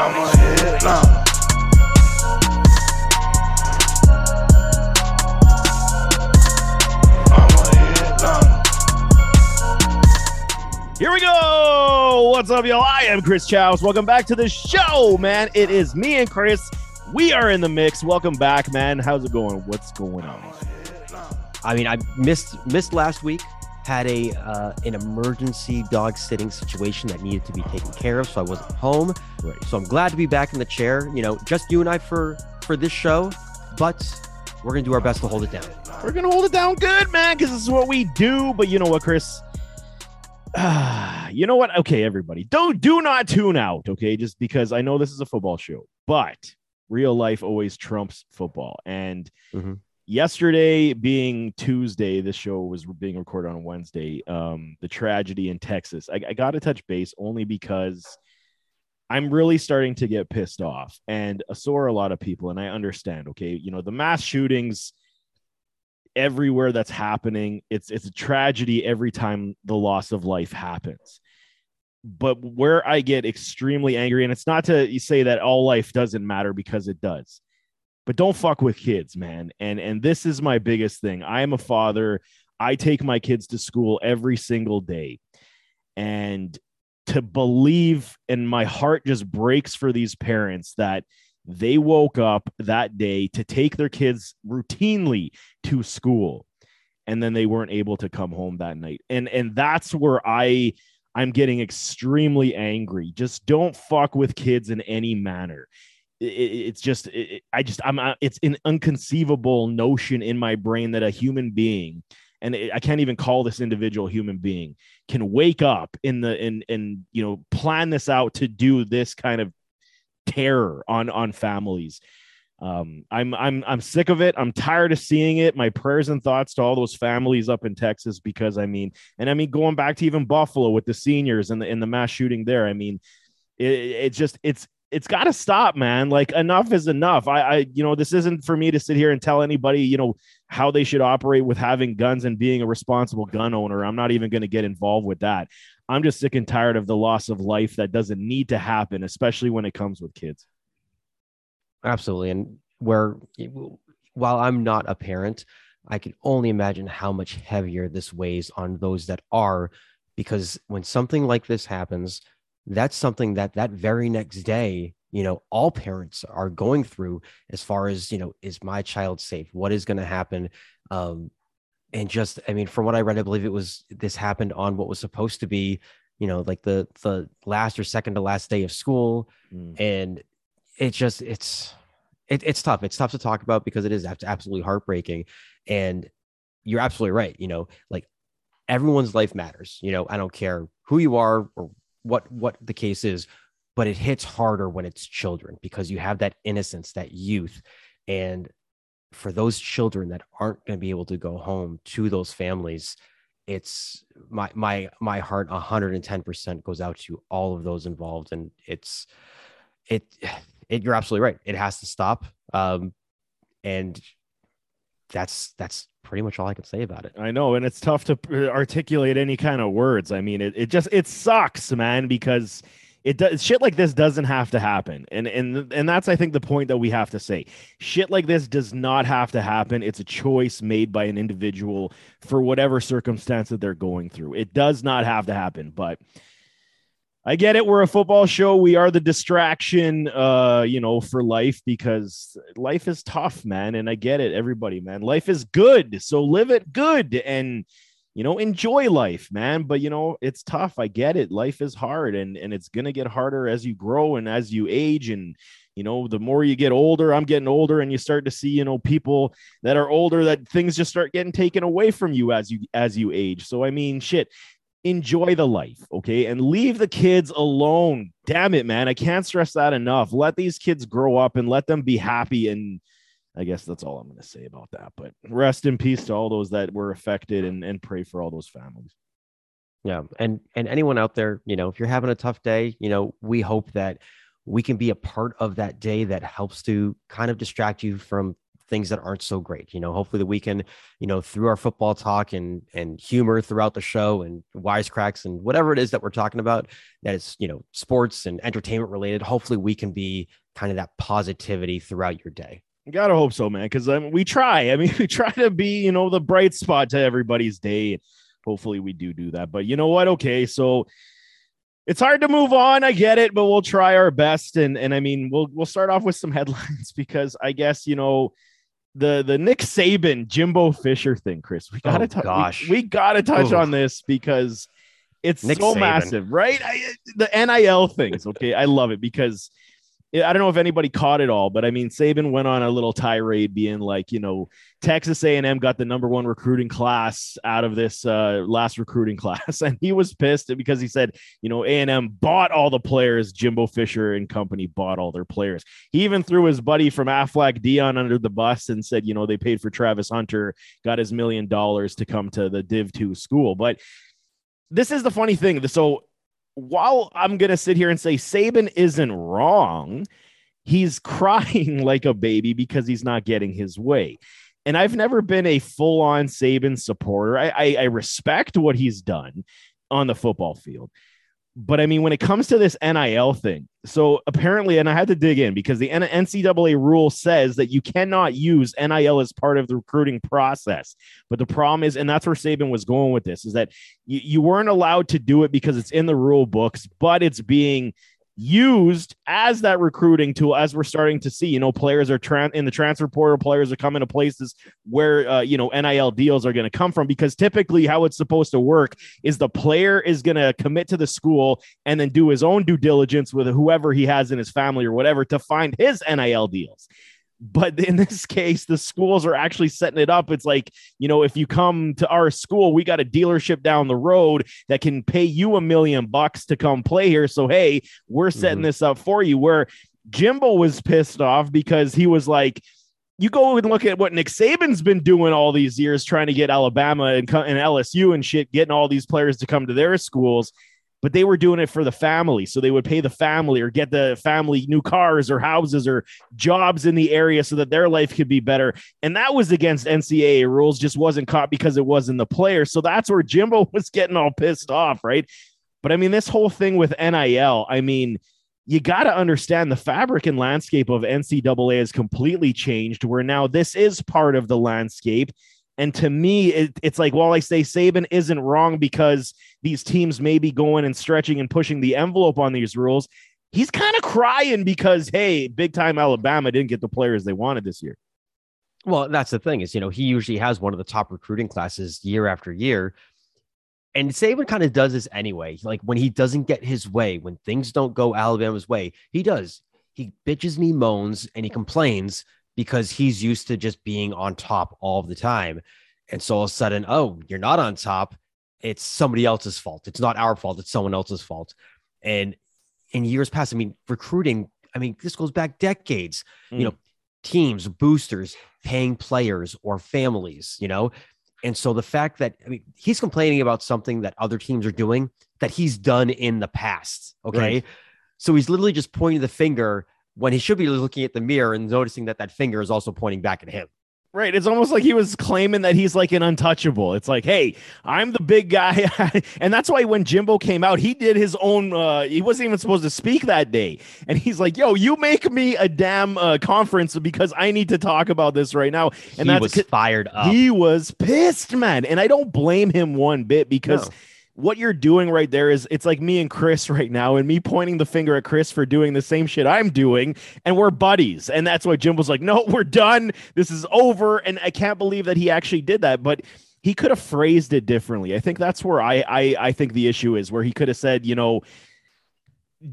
I'm a headliner. I'm a headliner. Here we go. What's up, y'all? I am Chris Chows. Welcome back to the show, man. It is me and Chris. We are in the mix. Welcome back, man. How's it going? What's going on? I mean, I missed missed last week. Had a uh, an emergency dog sitting situation that needed to be taken care of, so I wasn't home. Right. So I'm glad to be back in the chair. You know, just you and I for for this show, but we're gonna do our best to hold it down. We're gonna hold it down good, man, because this is what we do. But you know what, Chris? Ah, you know what? Okay, everybody, don't do not tune out. Okay, just because I know this is a football show, but real life always trumps football. And Mhm. Yesterday, being Tuesday, this show was being recorded on Wednesday. Um, the tragedy in Texas. I, I got to touch base only because. I'm really starting to get pissed off, and so are a lot of people, and I understand. Okay, you know the mass shootings everywhere that's happening. It's it's a tragedy every time the loss of life happens. But where I get extremely angry, and it's not to say that all life doesn't matter because it does, but don't fuck with kids, man. And and this is my biggest thing. I am a father. I take my kids to school every single day, and to believe, and my heart just breaks for these parents that they woke up that day to take their kids routinely to school and then they weren't able to come home that night and and that's where i i'm getting extremely angry just don't fuck with kids in any manner It- it- it's just it, it- i just i'm uh, it's an unconceivable notion in my brain that a human being and i can't even call this individual human being can wake up in the and and you know plan this out to do this kind of terror on on families. Um i'm i'm i'm sick of it. I'm tired of seeing it. My prayers and thoughts to all those families up in texas because i mean and i mean going back to even buffalo with the seniors and the in the mass shooting there i mean it, it's just it's it's got to stop man. Like enough is enough. I, I you know this isn't for me to sit here and tell anybody you know how they should operate with having guns and being a responsible gun owner. I'm not even going to get involved with that. I'm just sick and tired of the loss of life that doesn't need to happen especially when it comes with kids. Absolutely, and where while I'm not a parent, I can only imagine how much heavier this weighs on those that are, because when something like this happens, that's something that that very next day you know all parents are going through as far as you know is my child safe? What is going to happen? Um and just i mean from what i read i believe it was this happened on what was supposed to be you know like the the last or second to last day of school. Mm. and it just it's it, it's tough. It's tough to talk about because it is absolutely heartbreaking. And you're absolutely right you know like everyone's life matters you know i don't care who you are or what what the case is but it hits harder when it's children because you have that innocence that youth. And for those children that aren't going to be able to go home to those families it's my my my heart 110% goes out to all of those involved. And it's it it you're absolutely right. It has to stop. Um and that's that's pretty much all i can say about it I know, and it's tough to uh, articulate any kind of words. I mean, it, it just it sucks, man, because it does shit like this doesn't have to happen. And and and that's I think the point that we have to say. Shit like this does not have to happen. It's a choice made by an individual for whatever circumstance that they're going through. It does not have to happen, but I get it. We're a football show. We are the distraction, uh, you know, for life because life is tough, man. And I get it, everybody, man. Life is good, so live it good and you know enjoy life, man. But you know, it's tough. I get it. Life is hard, and and it's gonna get harder as you grow and as you age, and you know, the more you get older. I'm getting older, and you start to see, you know, people that are older that things just start getting taken away from you as you as you age. So I mean, shit enjoy the life, okay? And leave the kids alone. Damn it, man. I can't stress that enough. Let these kids grow up and let them be happy. And I guess that's all I'm going to say about that. But rest in peace to all those that were affected and, and pray for all those families. Yeah. And and anyone out there, you know, if you're having a tough day, you know, we hope that we can be a part of that day that helps to kind of distract you from things that aren't so great. You know, hopefully that we can, you know, through our football talk and and humor throughout the show and wisecracks and whatever it is that we're talking about that is, you know, sports and entertainment related. Hopefully we can be kind of that positivity throughout your day. Gotta hope so, man. Because I um, mean, we try. I mean, we try to be, you know, the bright spot to everybody's day. Hopefully, we do do that. But you know what? Okay, so it's hard to move on. I get it, but we'll try our best. And and I mean, we'll we'll start off with some headlines because I guess you know the the Nick Saban Jimbo Fisher thing, Chris. We gotta Oh, touch. gosh. We, we gotta touch Ooh. on this because it's Nick so Saban. massive, right? I, the NIL things. Okay, I love it because I don't know if anybody caught it all, but I mean, Saban went on a little tirade, being like, you know, Texas A&M got the number one recruiting class out of this uh, last recruiting class, and he was pissed because he said, you know, A&M bought all the players. Jimbo Fisher and company bought all their players. He even threw his buddy from Aflac Deion under the bus and said, you know, they paid for Travis Hunter, got his million dollars to come to the Div two school, but. This is the funny thing. So while I'm going to sit here and say Saban isn't wrong, he's crying like a baby because he's not getting his way. And I've never been a full on Saban supporter. I, I, I respect what he's done on the football field. But I mean, when it comes to this NIL thing, so apparently, and I had to dig in because the NCAA rule says that you cannot use NIL as part of the recruiting process. But the problem is, and that's where Saban was going with this, is that you, you weren't allowed to do it because it's in the rule books, but it's being used as that recruiting tool as we're starting to see you know players are tran in the transfer portal players are coming to places where uh, you know nil deals are going to come from because typically how it's supposed to work is the player is going to commit to the school and then do his own due diligence with whoever he has in his family or whatever to find his nil deals but in this case the schools are actually setting it up it's like you know if you come to our school we got a dealership down the road that can pay you a million bucks to come play here so hey we're setting Mhm. this up for you where jimbo was pissed off because he was like you go and look at what Nick Saban's been doing all these years, trying to get Alabama and, and LSU and shit, getting all these players to come to their schools. But they were doing it for the family. So they would pay the family or get the family new cars or houses or jobs in the area so that their life could be better. And that was against NCAA rules, just wasn't caught because it wasn't the player. So that's where Jimbo was getting all pissed off, right? But I mean, this whole thing with NIL, I mean, you got to understand the fabric and landscape of NCAA has completely changed, where now this is part of the landscape. And to me, it, it's like, while I say Saban isn't wrong because these teams may be going and stretching and pushing the envelope on these rules, he's kind of crying because, hey, big time Alabama didn't get the players they wanted this year. Well, that's the thing is, you know, he usually has one of the top recruiting classes year after year. And Saban kind of does this anyway. Like when he doesn't get his way, when things don't go Alabama's way, he does. He bitches and he moans and he complains because he's used to just being on top all the time. And so all of a sudden, oh, you're not on top. It's somebody else's fault. It's not our fault. It's someone else's fault. And in years past, I mean, recruiting, I mean, this goes back decades. You know, mm. teams, boosters paying players or families, you know? And so the fact that, I mean, he's complaining about something that other teams are doing that he's done in the past. Okay. Right. So he's literally just pointing the finger when he should be looking at the mirror and noticing that that finger is also pointing back at him. Right. It's almost like he was claiming that he's like an untouchable. It's like, hey, I'm the big guy. and that's why when Jimbo came out, he did his own, uh, he wasn't even supposed to speak that day. And he's like, yo, you make me a damn uh, conference because I need to talk about this right now. And he that's was fired up. he was pissed, man. And I don't blame him one bit because No. What you're doing right there is it's like me and Chris right now, and me pointing the finger at Chris for doing the same shit I'm doing, and we're buddies. And that's why Jim was like, No, we're done. This is over. And I can't believe that he actually did that. But he could have phrased it differently. I think that's where I I, I think the issue is where he could have said, you know,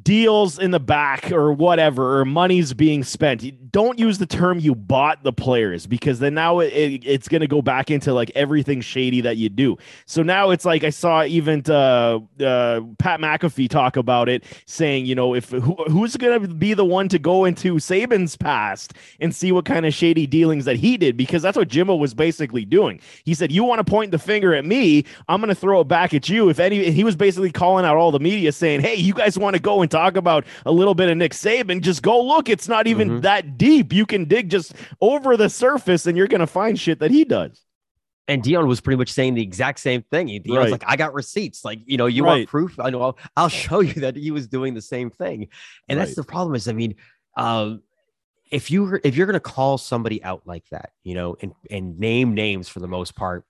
deals in the back or whatever or money's being spent don't use the term you bought the players because then now it, it- it's going to go back into like everything shady that you do. So now it's like i saw even uh, uh, pat mcafee talk about it saying you know if who, who's going to be the one to go into saban's past and see what kind of shady dealings that he did because that's what jimbo was basically doing. He said you want to point the finger at me? I'm going to throw it back at you. If any he was basically calling out all the media saying hey you guys want to go go and talk about a little bit of Nick Saban, just go look. It's not even Mhm. that deep. You can dig just over the surface and you're going to find shit that he does. And Deion was pretty much saying the exact same thing. He, Deion's Right. like, I got receipts. Like, you know, you Right. want proof? I know. I'll, I'll show you that he was doing the same thing. And that's the problem. Is I mean, um, if you if you're gonna call somebody out like that, you know, and and name names for the most part,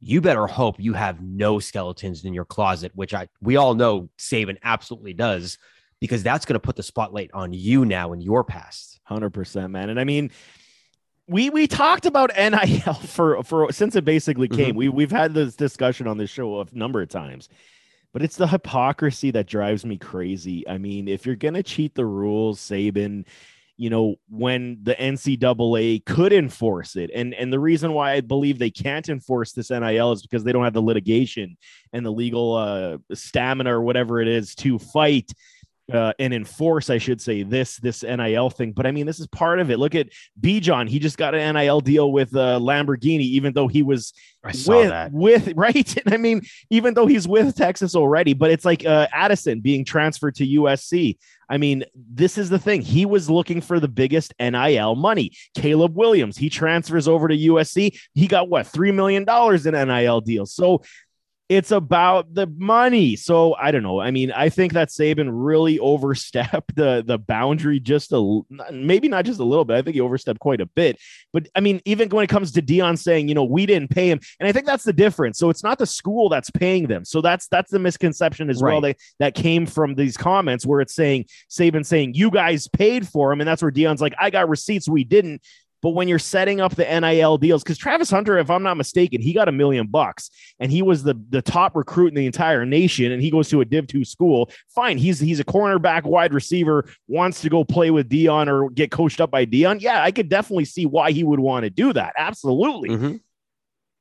you better hope you have no skeletons in your closet, which I we all know Saban absolutely does, because that's gonna put the spotlight on you now in your past. Hundred percent, man. And I mean, we we talked about NIL for for since it basically mm-hmm. came. We we've had this discussion on this show a number of times, but it's the hypocrisy that drives me crazy. I mean, if you're gonna cheat the rules, Saban, you know, when the NCAA could enforce it, and and the reason why I believe they can't enforce this NIL is because they don't have the litigation and the legal uh, stamina or whatever it is to fight uh, and enforce, I should say, this this NIL thing. But I mean, this is part of it. Look at Bijan; he just got an NIL deal with uh, Lamborghini, even though he was with that. with right. And I mean, even though he's with Texas already, but it's like uh, Addison being transferred to USC. I mean, this is the thing. He was looking for the biggest NIL money. Caleb Williams, he transfers over to USC. He got what three million dollars in NIL deals. So it's about the money. So I don't know. I mean, I think that Saban really overstepped the the boundary just a maybe not just a little bit. I think he overstepped quite a bit. But I mean, even when it comes to Deion saying, you know, we didn't pay him, and I think that's the difference. So it's not the school that's paying them. So that's that's the misconception as well that that came from these comments where it's saying Saban saying you guys paid for him, and that's where Deion's like, I got receipts, we didn't. But when you're setting up the NIL deals, because Travis Hunter, if I'm not mistaken, he got a million bucks and he was the the top recruit in the entire nation, and he goes to a Div two school. Fine, he's he's a cornerback, wide receiver, wants to go play with Deion or get coached up by Deion. Yeah, I could definitely see why he would want to do that. Absolutely. Mhm.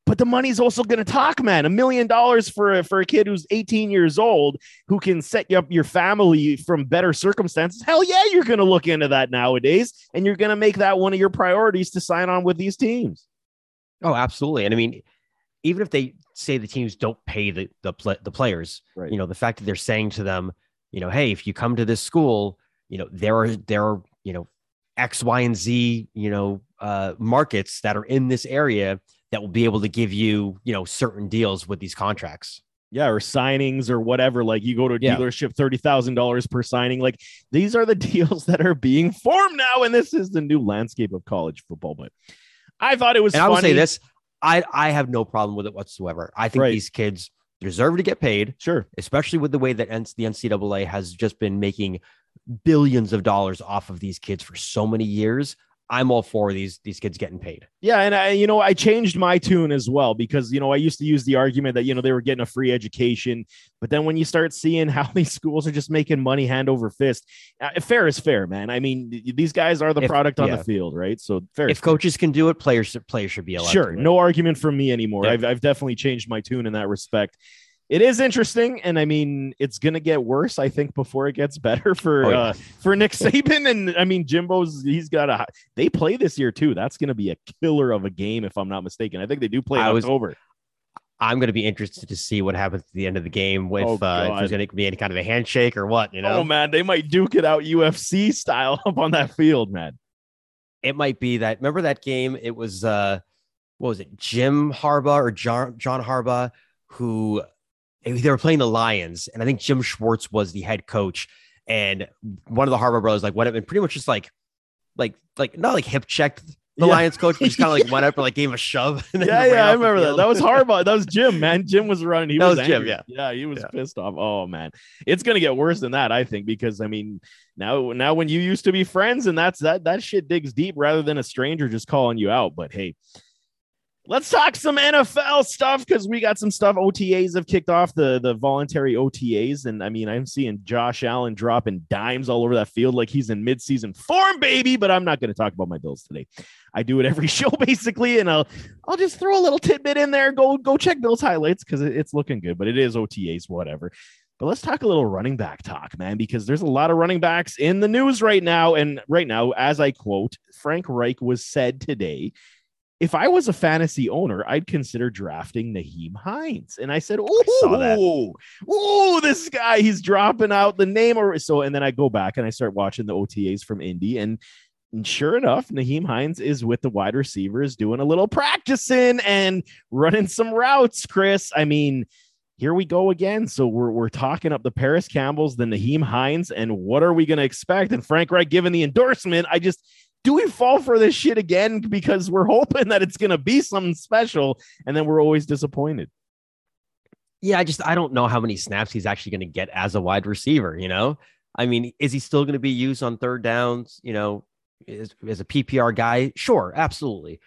But the money's also going to talk, man. A million dollars for a, for a kid who's 18 years old who can set you up your family from better circumstances. Hell yeah, you're going to look into that nowadays, and you're going to make that one of your priorities to sign on with these teams. Oh, absolutely. And I mean, even if they say the teams don't pay the the, pla the players, Right. you know, the fact that they're saying to them, you know, hey, if you come to this school, you know, there are there are you know X, Y, and Z, you know, uh, markets that are in this area that will be able to give you, you know, certain deals with these contracts. yeah, or signings or whatever. Like you go to a Yeah. dealership, thirty thousand dollars per signing. Like these are the deals that are being formed now, and this is the new landscape of college football. But I thought it was. And I will say this: I I have no problem with it whatsoever. I think Right. these kids deserve to get paid. Sure, especially with the way that the NCAA has just been making billions of dollars off of these kids for so many years. I'm all for these these kids getting paid. Yeah, and I, you know, I changed my tune as well because you know I used to use the argument that you know they were getting a free education, but then when you start seeing how these schools are just making money hand over fist, uh, fair is fair, man. I mean, these guys are the If- product on yeah. the field, right? So fair. If coaches can do it, players players should be allowed. sure, no argument from me anymore. Yeah. I've I've definitely changed my tune in that respect. It is interesting, and I mean, it's gonna get worse. I think before it gets better for Oh, yeah. uh, for Nick Saban, and I mean, Jimbo's he's got a. They play this year too. That's gonna be a killer of a game, if I'm not mistaken. I think they do play I was- October. I'm going to be interested to see what happens at the end of the game with Oh, uh, if there's going to be any kind of a handshake or what. You know, Oh man, they might duke it out UFC style up on that field, man. it might be that. Remember that game? It was uh, what was it? Jim Harbaugh or John John Harbaugh who they were playing the Lions, and I think Jim Schwartz was the head coach. And one of the Harbaugh brothers like went up and pretty much just like, like, like not like hip checked the Yeah. Lions coach, but just kind of like went up and like gave him a shove. Yeah, yeah, I remember that. That was Harbaugh. That was Jim, man. Jim was running. He That was, was Jim, yeah. yeah, he was Yeah. pissed off. Oh man, it's gonna get worse than that, I think, because I mean, now, now when you used to be friends, and that's that that shit digs deep rather than a stranger just calling you out. But hey. Let's talk some NFL stuff because we got some stuff. OTAs have kicked off the the voluntary OTAs, and I mean, I'm seeing Josh Allen dropping dimes all over that field like he's in midseason form, baby. But I'm not going to talk about my Bills today. I do it every show basically, and I'll I'll just throw a little tidbit in there. Go go check Bills highlights because it's looking good, but it is OTAs, whatever. But let's talk a little running back talk, man, because there's a lot of running backs in the news right now. And right now, as I quote, Frank Reich was said today if I was a fantasy owner, I'd consider drafting Nyheim Hines. And I said, Oh, oh, this guy, he's dropping out the name. Or so, and then I go back and I start watching the OTAs from Indy. And, and sure enough, Nyheim Hines is with the wide receivers doing a little practicing and running some routes, Chris. I mean, here we go again. So we're, we're talking up the Parris Campbells, the Nyheim Hines, and what are we going to expect? And Frank Reich giving the endorsement. I just, do we fall for this shit again because we're hoping that it's going to be something special and then we're always disappointed Yeah, I just I don't know how many snaps he's actually going to get as a wide receiver. You know, I mean, is he still going to be used on third downs? You know, as, as a PPR guy, sure, absolutely.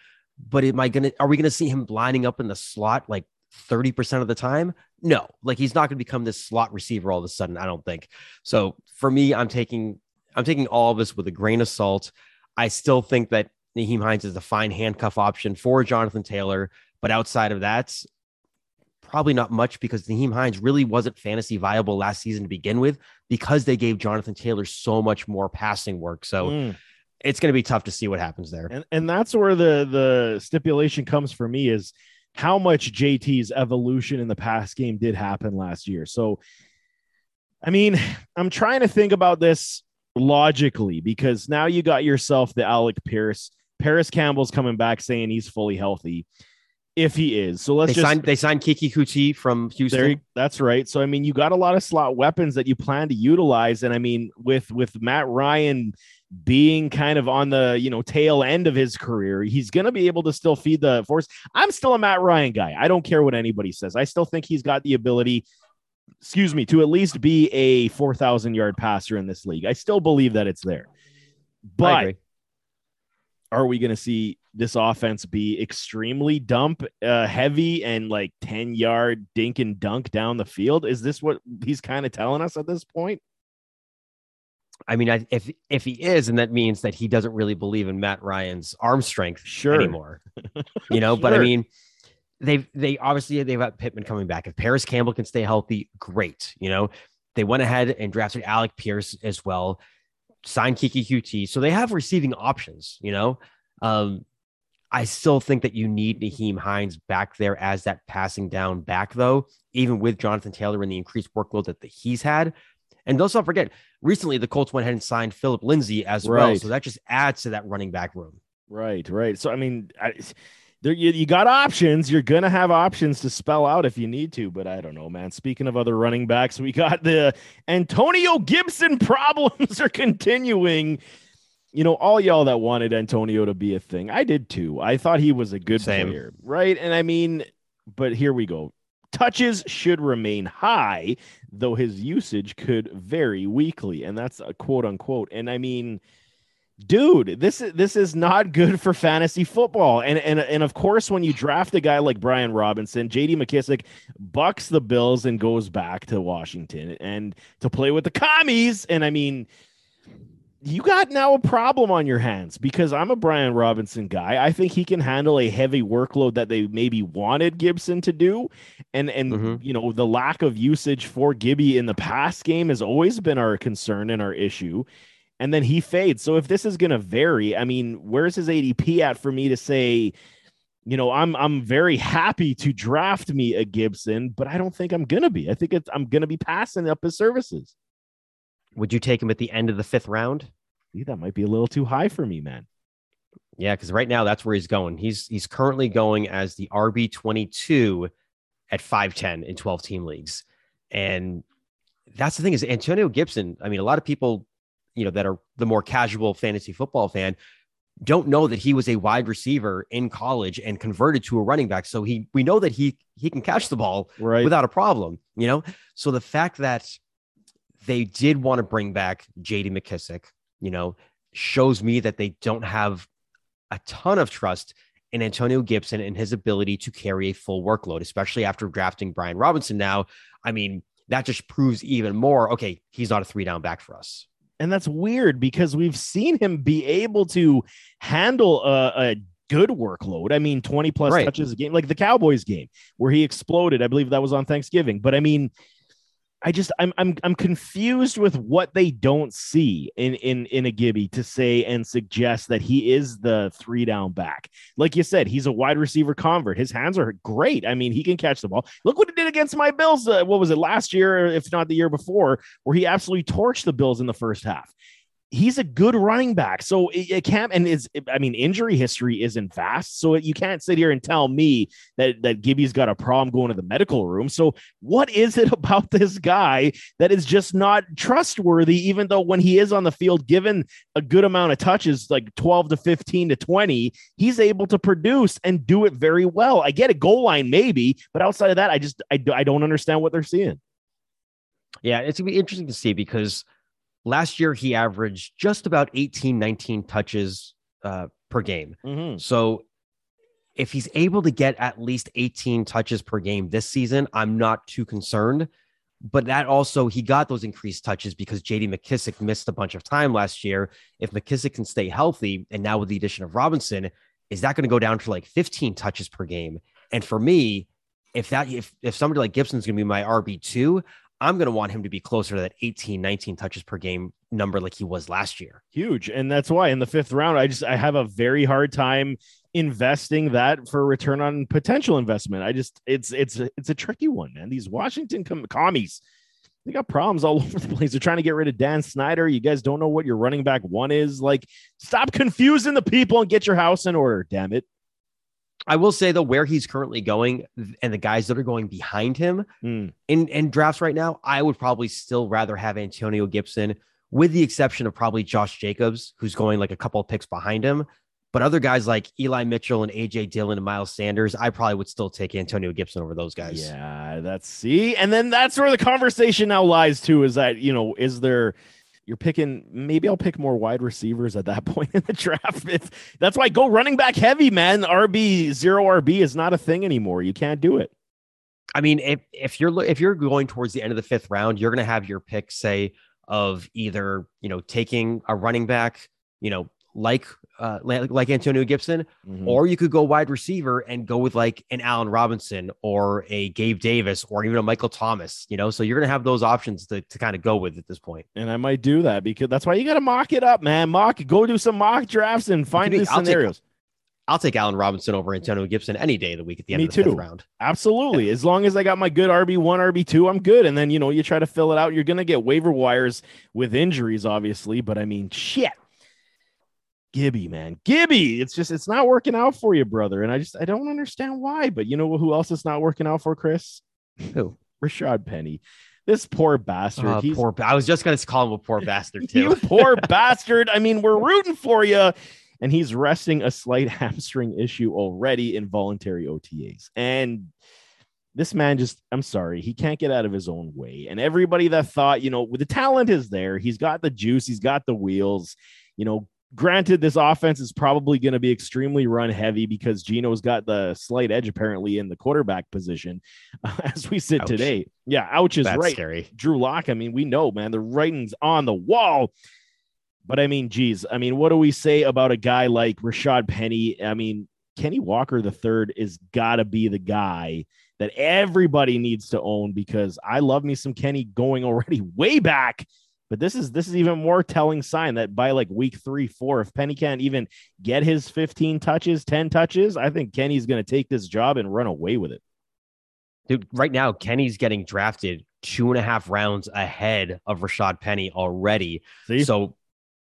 But am I gonna? Are we going to see him lining up in the slot like thirty percent of the time? No, like he's not going to become this slot receiver all of a sudden. I don't think so. For me, I'm taking I'm taking all of this with a grain of salt. I still think that Nyheim Hines is a fine handcuff option for Jonathan Taylor, but outside of that, probably not much because Nyheim Hines really wasn't fantasy viable last season to begin with because they gave Jonathan Taylor so much more passing work. So Mm. it's going to be tough to see what happens there. and and that's where the the stipulation comes for me is how much JT's evolution in the pass game did happen last year. So I mean, I'm trying to think about this logically because now you got yourself the Alec Pierce. Parris Campbell's coming back saying he's fully healthy. If he is. So let's They just signed they signed Keke Coutee from Houston. There, that's right. So I mean, you got a lot of slot weapons that you plan to utilize, and I mean, with with Matt Ryan being kind of on the you know tail end of his career, he's going to be able to still feed the force. I'm still a Matt Ryan guy. I don't care what anybody says. I still think he's got the ability. Excuse me, to at least be a 4,000 yard passer in this league. I still believe that it's there. But are we going to see this offense be extremely dump uh, heavy and like 10 yard dink and dunk down the field? Is this what he's kind of telling us at this point? I mean, I, if if he is, and that means that he doesn't really believe in Matt Ryan's arm strength Sure. anymore. You know, but I mean, they've they obviously they've got Pittman coming back. If Parris Campbell can stay healthy, great. You know, they went ahead and drafted Alec Pierce as well, signed Keke Coutee, so they have receiving options. You know, um, I still think that you need Nyheim Hines back there as that passing down back, though, even with Jonathan Taylor and the increased workload that the, he's had. And let's not forget, recently the Colts went ahead and signed Philip Lindsay as well. So that just adds to that running back room. Right, right. So, I mean, I, there you, you got options. You're going to have options to spell out if you need to, but I don't know, man. Speaking of other running backs, we got the Antonio Gibson problems are continuing. You know, all y'all that wanted Antonio to be a thing, I did too. I thought he was a good Same. player, right? And I mean, but here we go. Touches should remain high, though his usage could vary weekly, and that's a quote unquote. And I mean, dude, this is this is not good for fantasy football. And and and of course, when you draft a guy like Brian Robinson, JD McKissic bucks the Bills and goes back to Washington and to play with the commies. And I mean, you got now a problem on your hands because I'm a Brian Robinson guy. I think he can handle a heavy workload that they maybe wanted Gibson to do. And and Mhm. you know, the lack of usage for Gibby in the pass game has always been our concern and our issue. And then he fades. So if this is going to vary, I mean, where's his ADP at for me to say, you know, I'm I'm very happy to draft me a Gibson, but I don't think I'm going to be. I think it's I'm going to be passing up his services. Would you take him at the end of the fifth round? See, that might be a little too high for me, man. Yeah, because right now that's where he's going. He's he's currently going as the RB twenty two at five ten in twelve team leagues, and that's the thing is Antonio Gibson. I mean, a lot of people, you know, that are the more casual fantasy football fan, don't know that he was a wide receiver in college and converted to a running back. So he we know that he he can catch the ball Right. without a problem, you know? So the fact that they did want to bring back JD McKissic, you know, shows me that they don't have a ton of trust in Antonio Gibson and his ability to carry a full workload, especially after drafting Brian Robinson now. I mean, that just proves even more okay, he's not a three down back for us. And that's weird because we've seen him be able to handle a, a good workload. I mean, 20 plus Right. touches a game, like the Cowboys game where he exploded. I believe that was on Thanksgiving. But I mean, I just I'm I'm I'm confused with what they don't see in in in a Gibby to say and suggest that he is the three down back. Like you said, he's a wide receiver convert. His hands are great. I mean, he can catch the ball. Look what he did against my Bills. Uh, what was it last year, if not the year before, where he absolutely torched the Bills in the first half he's a good running back. So it, it can't, and is I mean, injury history isn't fast. So you can't sit here and tell me that that Gibby's got a problem going to the medical room. So what is it about this guy that is just not trustworthy? Even though when he is on the field, given a good amount of touches, like twelve to fifteen to twenty, he's able to produce and do it very well. I get a goal line maybe, but outside of that, I just I, I don't understand what they're seeing. Yeah, it's gonna be interesting to see because Last year, he averaged just about 18, 19 touches uh, per game. Mm-hmm. So if he's able to get at least 18 touches per game this season, I'm not too concerned. But that also, he got those increased touches because JD McKissic missed a bunch of time last year. If McKissic can stay healthy, and now with the addition of Robinson, is that going to go down to like 15 touches per game? And for me, if that if if somebody like Gibson's going to be my RB2, I'm going to want him to be closer to that 18, 19 touches per game number like he was last year. Huge. And that's why in the fifth round, I just, I have a very hard time investing that for return on potential investment. I just, it's, it's, it's a tricky one, man. These Washington com- commies, they got problems all over the place. They're trying to get rid of Dan Snyder. You guys don't know what your running back one is. Like, stop confusing the people and get your house in order. Damn it. I will say though, where he's currently going and the guys that are going behind him mm. in, in drafts right now, I would probably still rather have Antonio Gibson, with the exception of probably Josh Jacobs, who's going like a couple picks behind him. But other guys like Eli Mitchell and AJ Dillon and Miles Sanders, I probably would still take Antonio Gibson over those guys. Yeah, that's see, and then that's where the conversation now lies too. Is that you know, is there you're picking maybe I'll pick more wide receivers at that point in the draft. If that's why go running back heavy, man. RB zero RB is not a thing anymore. You can't do it. I mean, if if you're if you're going towards the end of the fifth round, you're going to have your pick say of either you know taking a running back, you know, like uh, like Antonio Gibson, mm-hmm. or you could go wide receiver and go with like an Allen Robinson or a Gabe Davis or even a Michael Thomas, you know. So you're gonna have those options to, to kind of go with at this point. And I might do that because that's why you got to mock it up, man. Mock, go do some mock drafts and find these scenarios. Take, I'll take Allen Robinson over Antonio Gibson any day of the week at the end Me of the too. fifth round. Absolutely. As long as I got my good RB one, RB two, I'm good. And then you know you try to fill it out. You're gonna get waiver wires with injuries, obviously. But I mean, shit Gibby, man. Gibby. It's just it's not working out for you, brother. And I just I don't understand why. But you know who else is not working out for Chris? Who? Rashad Penny. This poor bastard. Uh, He's, poor. I was just gonna call him a poor bastard too. you poor bastard. I mean, we're rooting for you. And he's resting a slight hamstring issue already in voluntary OTAs. And this man just, I'm sorry, he can't get out of his own way. And everybody that thought, you know, the talent is there, he's got the juice, he's got the wheels. You know, Granted, this offense is probably going to be extremely run heavy because Geno's got the slight edge apparently in the quarterback position uh, as we sit ouch. today. Yeah, ouch is That's right. Scary. Drew Lock. I mean, we know, man, the writing's on the wall. But I mean, geez, I mean, what do we say about a guy like Rashad Penny? I mean, Kenny Walker the third is got to be the guy that everybody needs to own because I love me some Kenny going already way back but this is this is even more telling sign that by like week three, four, if Penny can't even get his 15 touches, 10 touches, I think Kenny's going to take this job and run away with it. Dude, right now, Kenny's getting drafted two and a half rounds ahead of Rashad Penny already. See? So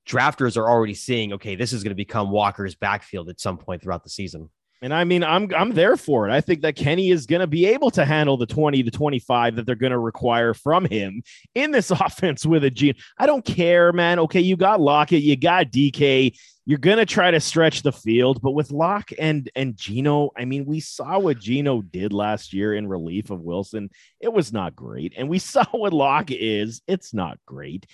drafters are already seeing, okay, this is going to become Walker's backfield at some point throughout the season. And I mean, I'm I'm there for it. I think that Kenny is going to be able to handle the 20 to 25 that they're going to require from him in this offense with a Gene. I don't care, man. Okay, you got Lockett, you got DK. You're going to try to stretch the field, but with Lock and and Geno, I mean, we saw what Geno did last year in relief of Wilson. It was not great. And we saw what Lock is. It's not great.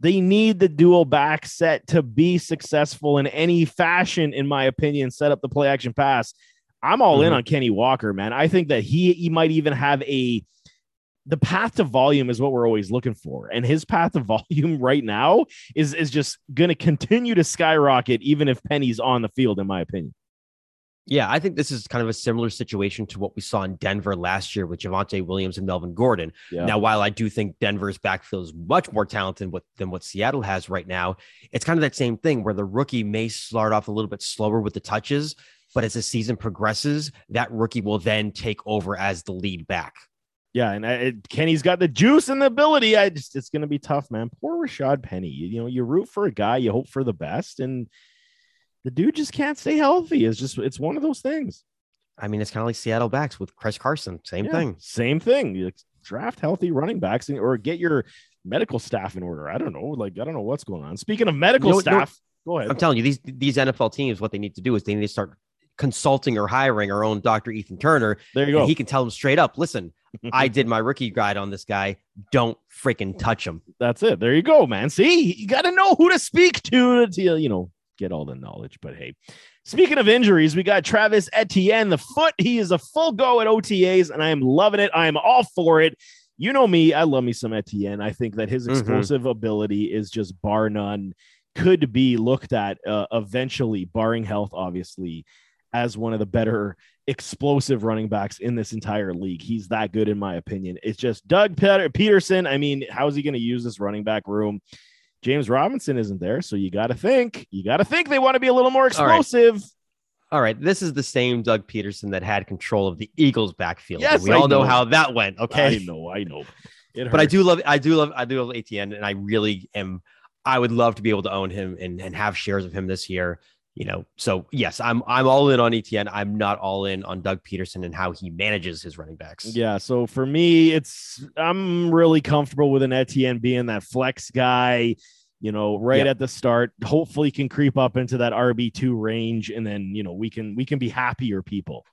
They need the dual back set to be successful in any fashion, in my opinion. Set up the play action pass. I'm all mm-hmm. in on Kenny Walker, man. I think that he he might even have a the path to volume is what we're always looking for. And his path to volume right now is is just going to continue to skyrocket even if Penny's on the field in my opinion. Yeah, I think this is kind of a similar situation to what we saw in Denver last year with Javonte Williams and Melvin Gordon. Yeah. Now, while I do think Denver's backfield is much more talented with, than what Seattle has right now, it's kind of that same thing where the rookie may start off a little bit slower with the touches, but as the season progresses, that rookie will then take over as the lead back. Yeah, and I, it, Kenny's got the juice and the ability. I just it's going to be tough, man. Poor Rashad Penny. You, you know, you root for a guy, you hope for the best, and the dude just can't stay healthy. It's just it's one of those things. I mean, it's kind of like Seattle backs with Chris Carson. Same Yeah, thing. Same thing. You draft healthy running backs and, or get your medical staff in order. I don't know. Like I don't know what's going on. Speaking of medical You know- you know- staff, go ahead. I'm telling you, these these NFL teams, what they need to do is they need to start consulting or hiring our own Dr. Ethan Turner. There you and go. he can tell them straight up, listen, I did my rookie guide on this guy. Don't freaking touch him. That's it. There you go, man. See, you got to know who to speak to to you know get all the knowledge. But hey, speaking of injuries, we got Travis Etienne, the foot. He is a full go at OTAs, and I am loving it. I am all for it. You know me, I love me some Etienne. I think that his Mhm. explosive ability is just bar none. Could be looked at uh, eventually, barring health, obviously, as one of the better explosive running backs in this entire league. He's that good, in my opinion. It's just Doug Peter- Pederson. I mean, how's he going to use this running back room? James Robinson isn't there, so you got to think. You got to think they want to be a little more explosive. All right. This is the same Doug Pederson that had control of the Eagles backfield. Yes, we I all know, know. how that went. Okay. I know, I know. But I do love, I do love, I do love Etienne, and I really am. I would love to be able to own him and, and have shares of him this year. You know, so yes, I'm I'm all in on Etienne. I'm not all in on Doug Pederson and how he manages his running backs. Yeah, so for me, it's I'm really comfortable with an Etienne being that flex guy, you know, right Yep. at the start. Hopefully can creep up into that RB2 range and then, you know, we can we can be happier people.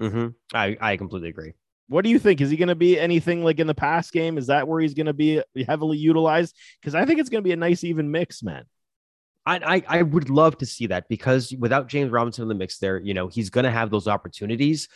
hmm I I completely agree. What do you think? Is he going to be anything like in the pass game? Is that where he's going to be heavily utilized? Because I think it's going to be a nice even mix, man. I, I I would love to see that because without James Robinson in the mix there, you know, he's going to have those opportunities.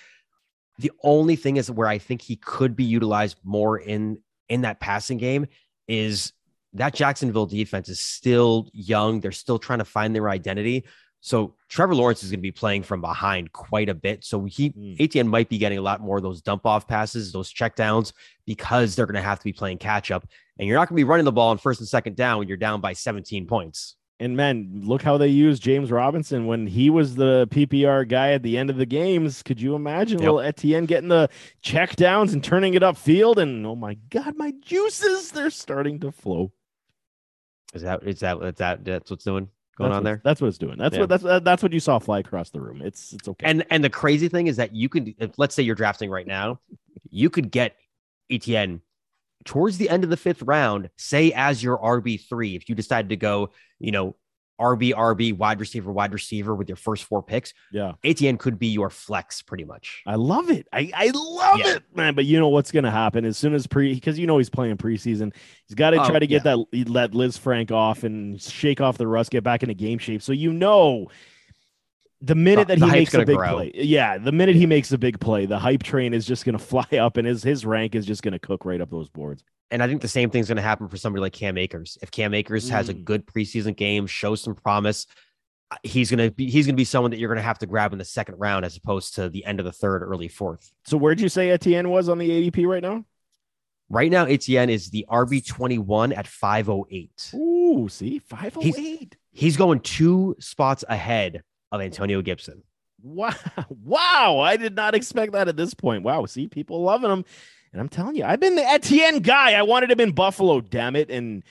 The only thing is where I think he could be utilized more in in that passing game is that Jacksonville defense is still young. They're still trying to find their identity. So Trevor Lawrence is going to be playing from behind quite a bit. So he Mm. Etienne might be getting a lot more of those dump off passes, those checkdowns, because they're going to have to be playing catch up. And you're not going to be running the ball on first and second down when you're down by 17 points. And man, look how they used James Robinson when he was the PPR guy at the end of the games. Could you imagine Yep. little Etienne getting the check downs and turning it upfield? And oh my God, my juices, they're starting to flow. Is that is that that's that that's what's doing going That's on there? That's what it's doing. That's Yeah. what that's uh, that's what you saw fly across the room. It's it's okay. And and the crazy thing is that you could if, let's say you're drafting right now, you could get Etienne towards the end of the fifth round, say as your RB three, if you decided to go, you know, RB RB wide receiver wide receiver with your first four picks, yeah, Etienne could be your flex pretty much. I love it. I I love Yeah. it, man. But you know what's gonna happen as soon as pre because you know he's playing preseason. He's got to Oh, try to get that let Lisfranc off and shake off the rust, get back into game shape. So you know. The minute The- that he makes a big grow. play, yeah, the minute he makes a big play, the hype train is just going to fly up, and his his rank is just going to cook right up those boards. And I think the same thing's going to happen for somebody like Cam Akers. If Cam Akers has a Mm. good preseason game, shows some promise, uh, he's going to be he's going to be someone that you're going to have to grab in the second round as opposed to the end of the third, early fourth. So where'd you say Etienne was on the ADP right now? Right now, Etienne is the RB twenty one at five oh eight. Ooh, see, five oh eight. He's going two spots ahead of Antonio Gibson. Wow, wow! I did not expect that at this point. Wow, see, people loving him, and I'm telling you, I've been the Etienne guy. I wanted him in Buffalo, damn it! And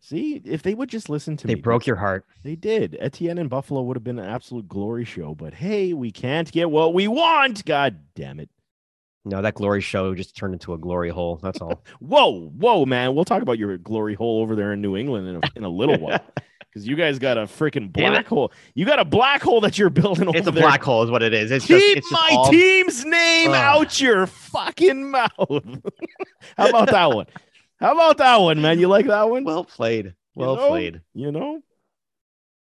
see, if they would just listen to They me, They broke your heart. They did. Etienne in Buffalo would have been an absolute glory show. But hey, we can't get what we want. God damn it! No, that glory show just turned into a glory hole. That's all. Whoa, whoa, man! We'll talk about your glory hole over there in New England in a, in a little while. Because you guys got a freaking black hole. You got a black hole that you're building over it's a there. black hole, is what it is. It's Keep just it's just my all, team's name Ugh. out your fucking mouth. How about that one? How about that one, man? You like that one? well played. Well know? played. You know?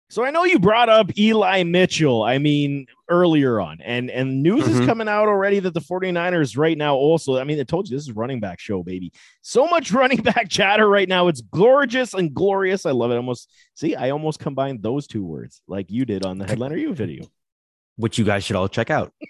So I know you brought up Eli Mitchell, I mean, earlier on, and and news is Mhm. coming out already that the 49ers right now also, I mean, I told you this is running back show, baby. So much running back chatter right now. It's gorgeous and glorious. I love it. Almost see, I almost combined those two words like you did on the headliner you video. which you guys should all check out.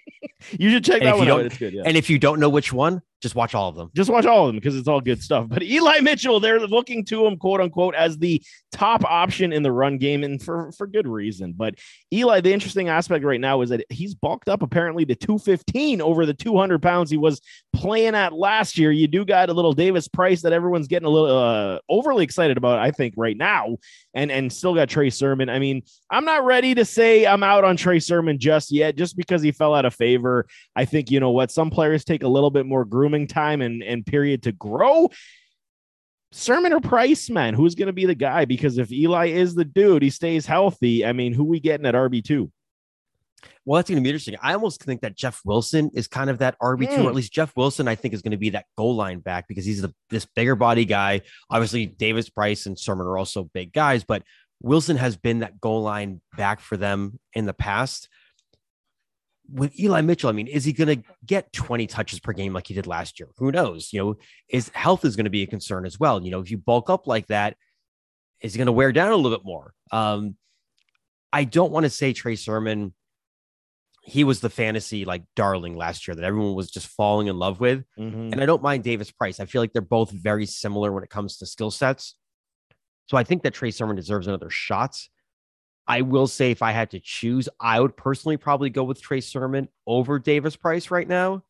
You should check And that one out. It's good. Yeah. And if you don't know which one, just watch all of them. just watch all of them because it's all good stuff. But Eli Mitchell, they're looking to him, quote unquote, as the top option in the run game, and for for good reason. But Eli, the interesting aspect right now is that he's bulked up apparently to 215 over the 200 pounds he was playing at last year. You do got a little Davis Price that everyone's getting a little uh, overly excited about, I think, right now, and and still got Trey Sermon. I mean, I'm not ready to say I'm out on Trey Sermon just yet, just because he fell out of favor. I think you know what some players take a little bit more grooming time and, and period to grow. Sermon or Price, man, who's going to be the guy? Because if Eli is the dude, he stays healthy. I mean, who we getting at RB two? Well, that's going to be interesting. I almost think that Jeff Wilson is kind of that RB2, Hmm. or at least Jeff Wilson, I think, is going to be that goal line back because he's the, this bigger body guy. Obviously, Davis Price and Sermon are also big guys, but Wilson has been that goal line back for them in the past. With Eli Mitchell, I mean, is he going to get 20 touches per game like he did last year? Who knows? You know, his health is going to be a concern as well. You know, if you bulk up like that, is he going to wear down a little bit more? Um, I don't want to say Trey Sermon he was the fantasy like darling last year that everyone was just falling in love with. Mm-hmm. And I don't mind Davis Price. I feel like they're both very similar when it comes to skill sets. So I think that Trey Sermon deserves another shot. I will say if I had to choose, I would personally probably go with Trey Sermon over Davis Price right now.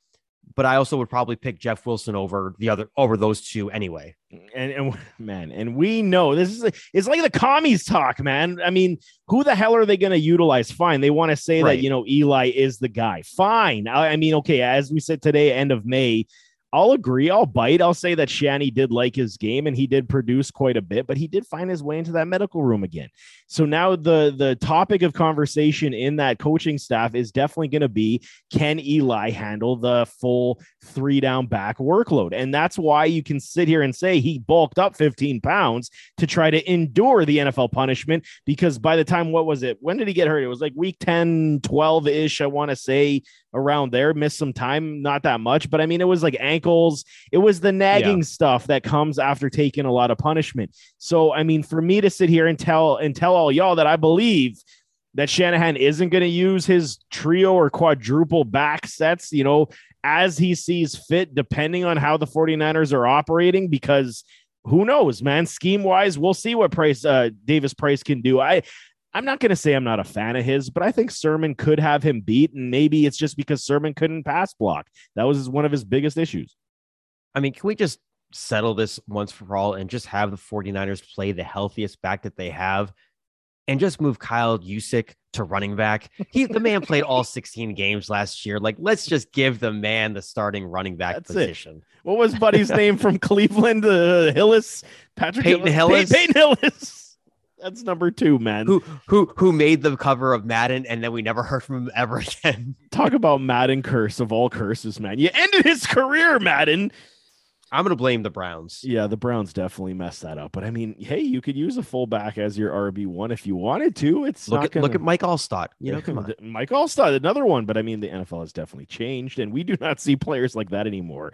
But I also would probably pick Jeff Wilson over the other over those two anyway. and, and man, and we know this is it's like the commies talk, man. I mean, who the hell are they going to utilize? Fine, they want to say Right. that you know Eli is the guy. Fine, I, I mean, okay, as we said today, end of May. I'll agree. I'll bite. I'll say that Shanny did like his game and he did produce quite a bit, but he did find his way into that medical room again. So now the the topic of conversation in that coaching staff is definitely going to be can Eli handle the full three down back workload? And that's why you can sit here and say he bulked up 15 pounds to try to endure the NFL punishment because by the time what was it? When did he get hurt? It was like week 10, 12 ish, I want to say around there, missed some time, not that much, but I mean, it was like ankles, it was the nagging stuff that comes after taking a lot of punishment. So, I mean, for me to sit here and tell and tell all y'all that I believe that Shanahan isn't going to use his trio or quadruple back sets, you know, as he sees fit, depending on how the 49ers are operating, because who knows, man, scheme wise, we'll see what Price, uh, Davis Price can do. I, I'm not going to say I'm not a fan of his, but I think Sermon could have him beat. And maybe it's just because Sermon couldn't pass block. That was one of his biggest issues. I mean, can we just settle this once for all and just have the 49ers play the healthiest back that they have and just move Kyle Juszczyk to running back? He the man played all 16 games last year. Like, let's just give the man the starting running back That's it. position. What was Buddy's name from Cleveland? Uh, Hillis, Patrick Peyton Hillis. Pey- Peyton Hillis. That's number two, man. Who who who made the cover of Madden and then we never heard from him ever again. Talk about Madden curse of all curses, man. You ended his career, Madden. I'm gonna blame the Browns. Yeah, the Browns definitely messed that up. But I mean, hey, you could use a fullback as your RB one if you wanted to. It's Look not at gonna... look at Mike Alstott. You know, come on. Mike Alstott, another one. But I mean, the NFL has definitely changed, and we do not see players like that anymore.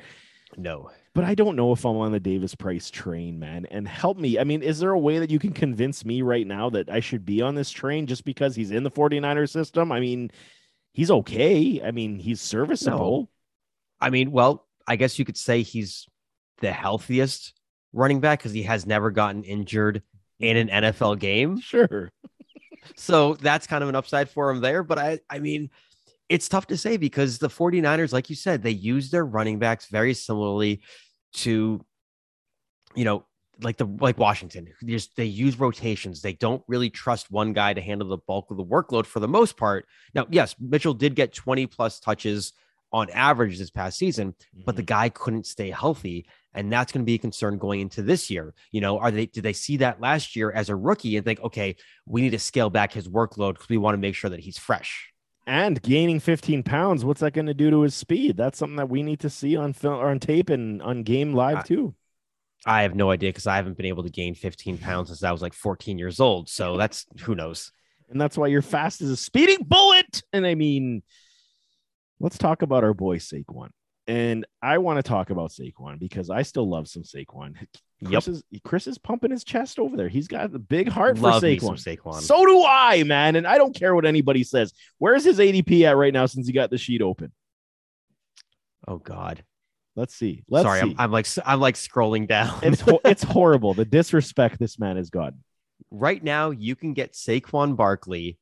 No. But I don't know if I'm on the Davis Price train, man. And help me. I mean, is there a way that you can convince me right now that I should be on this train just because he's in the 49er system? I mean, he's okay. I mean, he's serviceable. I mean, well, I guess you could say he's the healthiest running back because he has never gotten injured in an NFL game. Sure. So that's kind of an upside for him there. But I, I mean, it's tough to say because the 49ers, like you said, they use their running backs very similarly to, you know, like the like Washington. They Just they use rotations. They don't really trust one guy to handle the bulk of the workload for the most part. Now, yes, Mitchell did get 20 plus touches on average this past season, but the mm-hmm. guy couldn't stay healthy. And that's going to be a concern going into this year. You know, are they did they see that last year as a rookie and think, okay, we need to scale back his workload because we want to make sure that he's fresh. And gaining 15 pounds, what's that going to do to his speed? That's something that we need to see on film or on tape and on game live too. I have no idea because I haven't been able to gain 15 pounds since I was like 14 years old. So that's who knows. And that's why you're fast as a speeding bullet. And I mean, let's talk about our boy Saquon. And I want to talk about Saquon because I still love some Saquon. Chris, is, Chris is pumping his chest over there. He's got the big heart Love for Saquon. Saquon. So do I, man. And I don't care what anybody says. Where's his ADP at right now since he got the sheet open? oh God. Let's see. Let's Sorry, see. I'm, I'm like I'm like scrolling down. it's ho- it's horrible the disrespect this man has gotten. right now you can get Saquon Barkley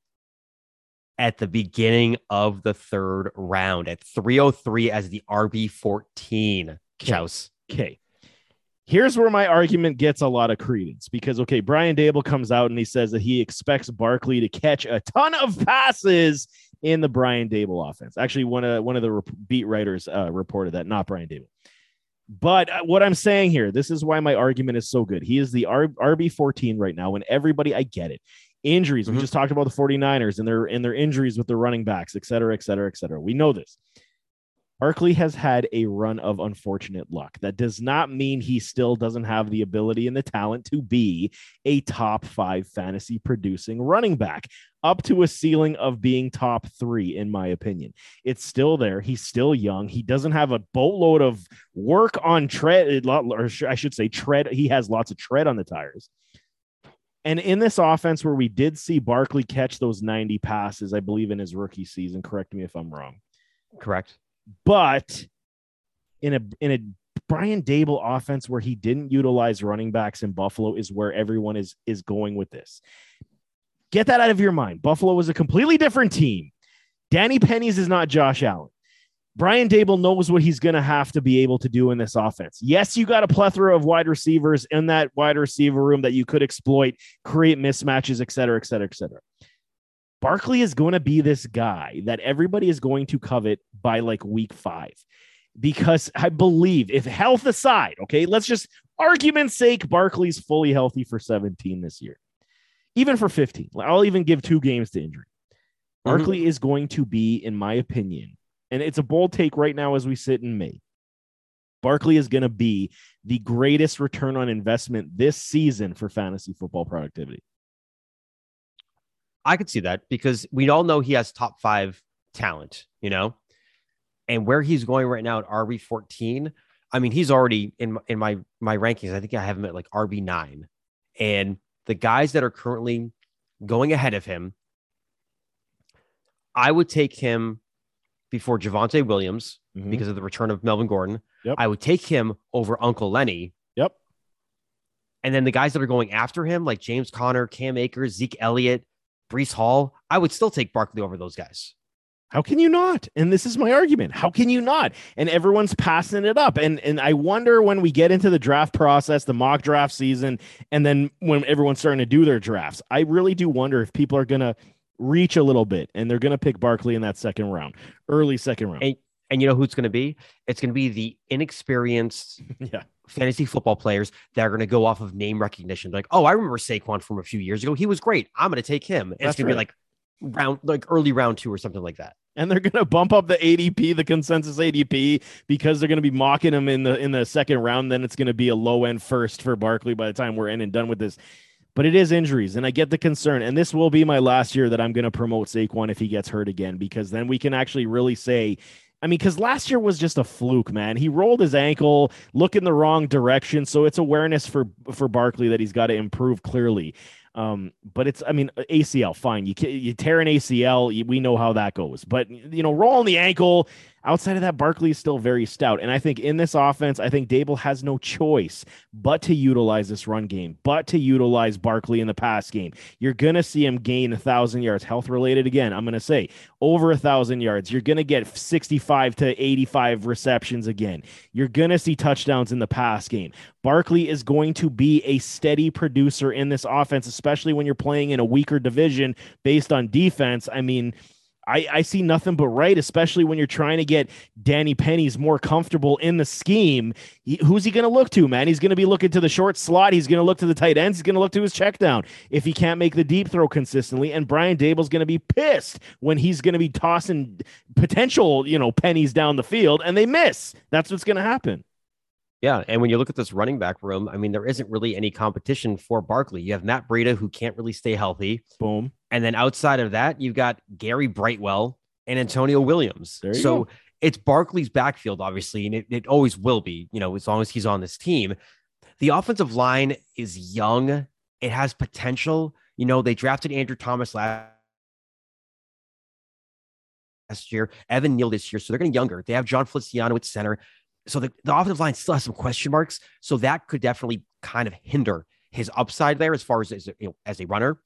at the beginning of the third round at 303 as the RB 14. Chouse. Okay. Here's where my argument gets a lot of credence because okay, Brian Daboll comes out and he says that he expects Barkley to catch a ton of passes in the Brian Daboll offense. Actually, one of one of the rep- beat writers uh, reported that, not Brian Daboll. But uh, what I'm saying here, this is why my argument is so good. He is the R- RB 14 right now, and everybody, I get it. Injuries. We Mhm. just talked about the 49ers and their and their injuries with the running backs, et cetera, et cetera, et cetera. We know this. Barkley has had a run of unfortunate luck. That does not mean he still doesn't have the ability and the talent to be a top five fantasy producing running back, up to a ceiling of being top three, in my opinion. It's still there. He's still young. He doesn't have a boatload of work on tread, or I should say, tread. He has lots of tread on the tires. And in this offense, where we did see Barkley catch those 90 passes, I believe in his rookie season, correct me if I'm wrong Correct. but in a in a Brian Daboll offense where he didn't utilize running backs in Buffalo is where everyone is is going with this. Get that out of your mind. Buffalo was a completely different team. Danny Pennies is not Josh Allen. Brian Daboll knows what he's going to have to be able to do in this offense. Yes, you got a plethora of wide receivers in that wide receiver room that you could exploit, create mismatches, et cetera, et cetera, et cetera. Barkley is going to be this guy that everybody is going to covet by like week five. Because I believe, if health aside, okay, let's just argument's sake, Barkley's fully healthy for 17 this year, even for 15. I'll even give two games to injury. Mm-hmm. Barkley is going to be, in my opinion, and it's a bold take right now as we sit in May. Barkley is going to be the greatest return on investment this season for fantasy football productivity. I could see that because we all know he has top five talent, you know, and where he's going right now at RB 14. I mean, he's already in in my my rankings. I think I have him at like RB nine, and the guys that are currently going ahead of him, I would take him before Javonte Williams Mhm. because of the return of Melvin Gordon. Yep. I would take him over Uncle Lenny. Yep. And then the guys that are going after him, like James Conner, Cam Akers, Zeke Elliott, Breece Hall, I would still take Barkley over those guys. How can you not? And this is my argument. How can you not? And everyone's passing it up. And and I wonder when we get into the draft process, the mock draft season, and then when everyone's starting to do their drafts, I really do wonder if people are gonna reach a little bit and they're gonna pick Barkley in that second round, early second round. And- And you know who it's going to be? It's going to be the inexperienced yeah. fantasy football players that are going to go off of name recognition. Like, oh, I remember Saquon from a few years ago. He was great. I'm going to take him. And That's it's going to be like round, like early round two or something like that. and they're going to bump up the ADP, the consensus ADP, because they're going to be mocking him in the in the second round. Then it's going to be a low end first for Barkley by the time we're in and done with this. But it is injuries, and I get the concern. And this will be my last year that I'm going to promote Saquon if he gets hurt again, because then we can actually really say. I mean, because last year was just a fluke, man. He rolled his ankle, look in the wrong direction. So it's awareness for for Barkley that he's got to improve clearly. Um, but it's, I mean, ACL, fine. You you tear an ACL, you- we know how that goes. But you know, rolling the ankle. Outside of that, Barkley is still very stout. And I think in this offense, I think Daboll has no choice but to utilize this run game, but to utilize Barkley in the pass game. You're gonna see him gain a thousand yards, health related. Again, I'm gonna say over a thousand yards. You're gonna get 65 to 85 receptions again. You're gonna see touchdowns in the pass game. Barkley is going to be a steady producer in this offense, especially when you're playing in a weaker division based on defense. I mean, I, I see nothing but right, especially when you're trying to get Danny Penny's more comfortable in the scheme. He- who's he going to look to, man? He's going to be looking to the short slot. He's going to look to the tight ends. He's going to look to his check down if he can't make the deep throw consistently. And Brian Daboll's going to be pissed when he's going to be tossing potential, you know, pennies down the field and they miss. That's what's going to happen. Yeah. And when you look at this running back room, I mean, there isn't really any competition for Barkley. You have Matt Breida, who can't really stay healthy. Boom. And then outside of that, you've got Gary Brightwell and Antonio Williams. So go. it's Barkley's backfield, obviously, and it, it always will be, you know, as long as he's on this team. The offensive line is young, it has potential. You know, they drafted Andrew Thomas last last year, Evan Neal this year. So they're getting younger. They have Jon Feliciano at center. So the, the offensive line still has some question marks. So that could definitely kind of hinder his upside there as far as, as, you know, as a runner.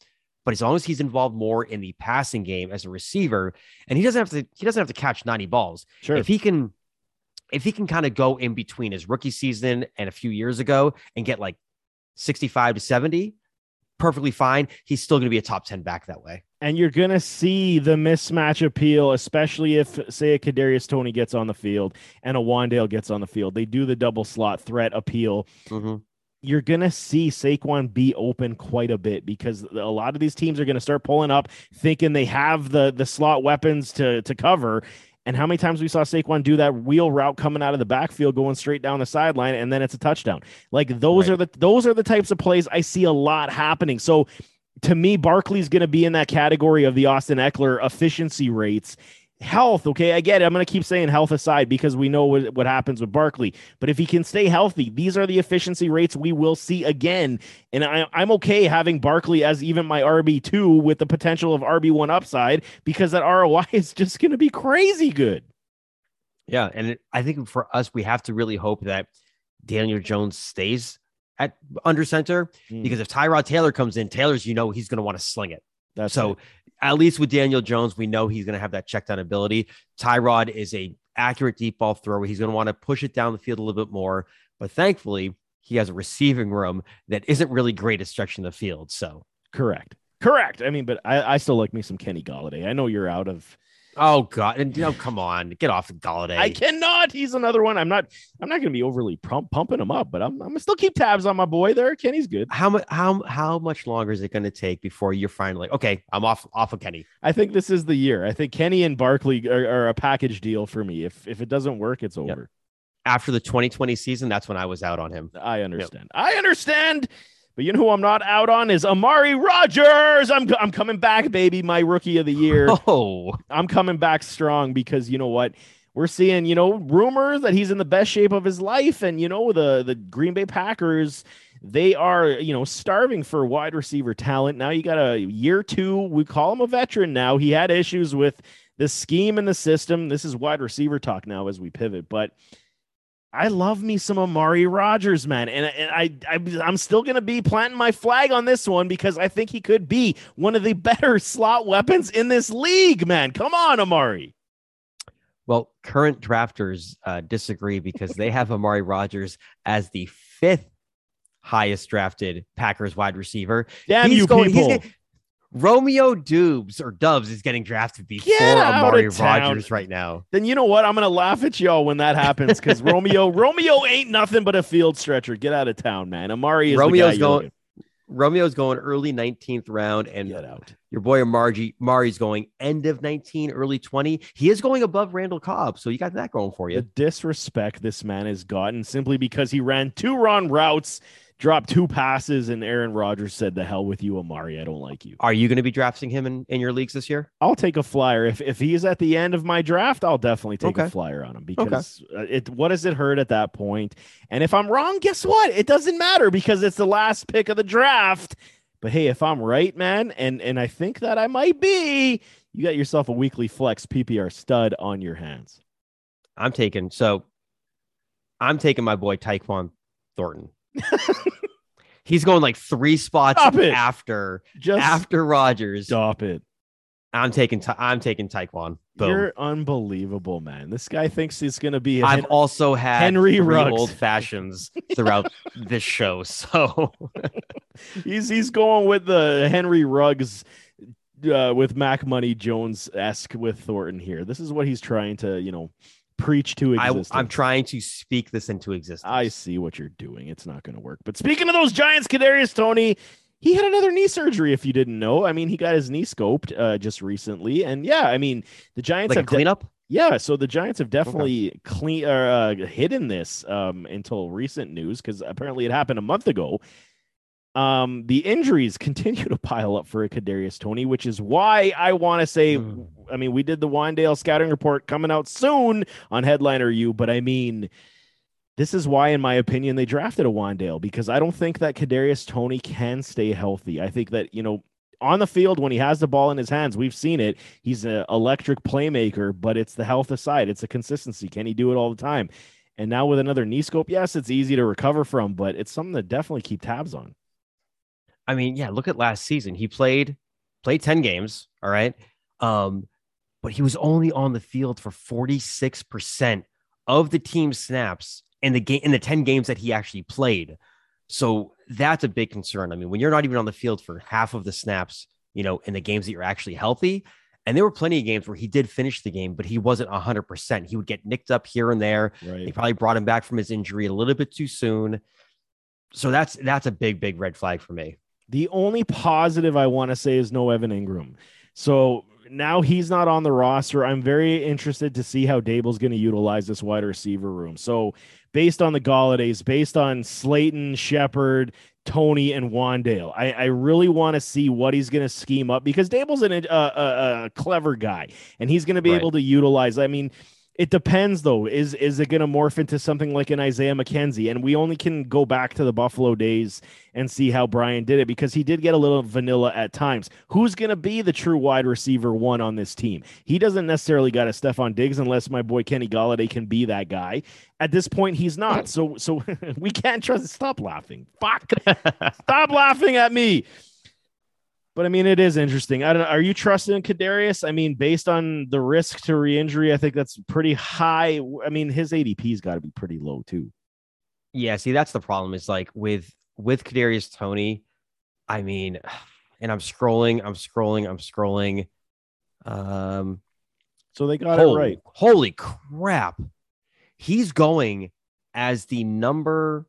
But as long as he's involved more in the passing game as a receiver, and he doesn't have to, he doesn't have to catch 90 balls. Sure. If he can, if he can kind of go in between his rookie season and a few years ago and get like 65 to 70, perfectly fine. He's still going to be a top 10 back that way. and you're gonna see the mismatch appeal, especially if say a Kadarius Toney gets on the field and a Wan'Dale gets on the field. They do the double slot threat appeal. Mhm. You're gonna see Saquon be open quite a bit because a lot of these teams are gonna start pulling up, thinking they have the the slot weapons to to cover. And how many times we saw Saquon do that wheel route coming out of the backfield, going straight down the sideline, and then it's a touchdown. Like those Right. are the those are the types of plays I see a lot happening. So to me, Barkley's going to be in that category of the Austin Ekeler efficiency rates. Health, okay, I get it. I'm going to keep saying health aside because we know what, what happens with Barkley. But if he can stay healthy, these are the efficiency rates we will see again. And I, I'm okay having Barkley as even my RB2 with the potential of RB1 upside because that ROI is just going to be crazy good. Yeah. And it, I think for us, we have to really hope that Daniel Jones stays at under center Mm. because if Tyrod Taylor comes in, Taylor's, you know, he's going to want to sling it. That's so it. At least with Daniel Jones, we know he's going to have that check down ability. Tyrod is a accurate deep ball thrower. He's going to want to push it down the field a little bit more. But thankfully, he has a receiving room that isn't really great at stretching the field. So, correct. Correct. I mean, but I, I still like me some Kenny Golladay. I know you're out of oh god, and you know, come on, get off of Golladay. I cannot. He's another one. I'm not. I'm not going to be overly pump, pumping him up, but I'm. I'm gonna still keep tabs on my boy there. Kenny's good. how much? How how much longer is it going to take before you're finally okay? I'm off off of Kenny. I think this is the year. I think Kenny and Barkley are, are a package deal for me. If if it doesn't work, it's over. After the 2020 season, that's when I was out on him. I understand. I understand. But you know who I'm not out on is Amari Rodgers. I'm I'm coming back, baby. My rookie of the year. Oh, I'm coming back strong because you know what? We're seeing, you know, rumors that he's in the best shape of his life. And, you know, the, the Green Bay Packers, they are, you know, starving for wide receiver talent. Now you got a year two. We call him a veteran now. He had issues with the scheme and the system. This is wide receiver talk now as we pivot. But I love me some Amari Rodgers, man. And, and I, I, I'm still going to be planting my flag on this one because I think he could be one of the better slot weapons in this league, man. Come on, Amari. well, current drafters uh, disagree because they have Amari Rodgers as the fifth highest drafted Packers wide receiver. Damn He's you going- he's people. getting- Romeo Dubes or Dubs is getting drafted before Amari. Rodgers right now. then you know what? I'm gonna laugh at y'all when that happens because Romeo, Romeo ain't nothing but a field stretcher. Get out of town, man. Amari is Romeo's the guy you're going- Romeo's going early 19th round, and Get out. your boy Amari Mari's going end of 19, early 20. He is going above Randall Cobb, so you got that going for you. The disrespect this man has gotten simply because he ran two run routes, dropped two passes, and Aaron Rodgers said, "The hell with you, Amari. I don't like you." Are you going to be drafting him in, in your leagues this year? I'll take a flyer if if he's at the end of my draft. I'll definitely take a flyer on him because uh, it. What does it hurt at that point? And if I'm wrong, guess what? It doesn't matter because it's the last pick of the draft. But hey, if I'm right, man, and and I think that I might be, you got yourself a weekly flex PPR stud on your hands. I'm taking so I'm taking my boy Tyquan Thornton. He's going like three spots Stop it. after Just after Rodgers. stop it. I'm taking I'm taking Tyquan. Boom. You're unbelievable, man. This guy thinks he's gonna be. A I've Hen- also had Henry Ruggs. old fashions throughout this show. So he's he's going with the Henry Ruggs uh, with Mac Money Jones esque with Thornton here. This is what he's trying to you know preach to I, existence. I'm trying to speak this into existence. I see what you're doing. It's not going to work. But speaking of those Giants, Kadarius Toney, he had another knee surgery. If you didn't know, I mean, he got his knee scoped uh, just recently, and yeah, I mean, the Giants like a have de- cleanup. yeah, so the Giants have definitely clean uh, hidden this um, until recent news because apparently it happened a month ago. Um, the injuries continue to pile up for a Kadarius Toney, which is why I want to say, Mm. I mean, we did the Wan'Dale scouting report coming out soon on Headliner U, but I mean, this is why, in my opinion, they drafted a Wan'Dale because I don't think that Kadarius Toney can stay healthy. I think that you know. On the field, when he has the ball in his hands, we've seen it. He's an electric playmaker, but it's the health aside. It's a consistency. Can he do it all the time? And now with another knee scope, yes, it's easy to recover from, but it's something to definitely keep tabs on. I mean, yeah, look at last season. He played played 10 games, all right? Um, but he was only on the field for 46% of the team snaps in the game in the 10 games that he actually played. So that's a big concern. I mean, when you're not even on the field for half of the snaps, you know, in the games that you're actually healthy, and there were plenty of games where he did finish the game, but he wasn't 100%. He would get nicked up here and there. They probably brought him back from his injury a little bit too soon. So that's that's a big big red flag for me. The only positive I want to say is no Evan Engram. So now he's not on the roster. I'm very interested to see how Daboll's going to utilize this wide receiver room. So based on the Golladay, based on Slayton, Shepard, Toney, and Wan'Dale, I, I really want to see what he's going to scheme up because Daboll's an, a, a, a clever guy and he's going to be Right. able to utilize. I mean, it depends though. Is is it going to morph into something like an Isaiah McKenzie? And we only can go back to the Buffalo days and see how Brian did it because he did get a little vanilla at times. Who's going to be the true wide receiver one on this team? He doesn't necessarily got a Stefon Diggs unless my boy Kenny Golladay can be that guy. At this point, he's not. So so we can't trust. Stop laughing. Fuck. Stop laughing at me. But I mean, it is interesting. I don't. Are you trusting Kadarius? I mean, based on the risk to re-injury, I think that's pretty high. I mean, his ADP's got to be pretty low too. Yeah, see, that's the problem. Is like with with Kadarius Toney. I mean, and I'm scrolling, I'm scrolling, I'm scrolling. Um, So they got holy, it right. holy crap! He's going as the number.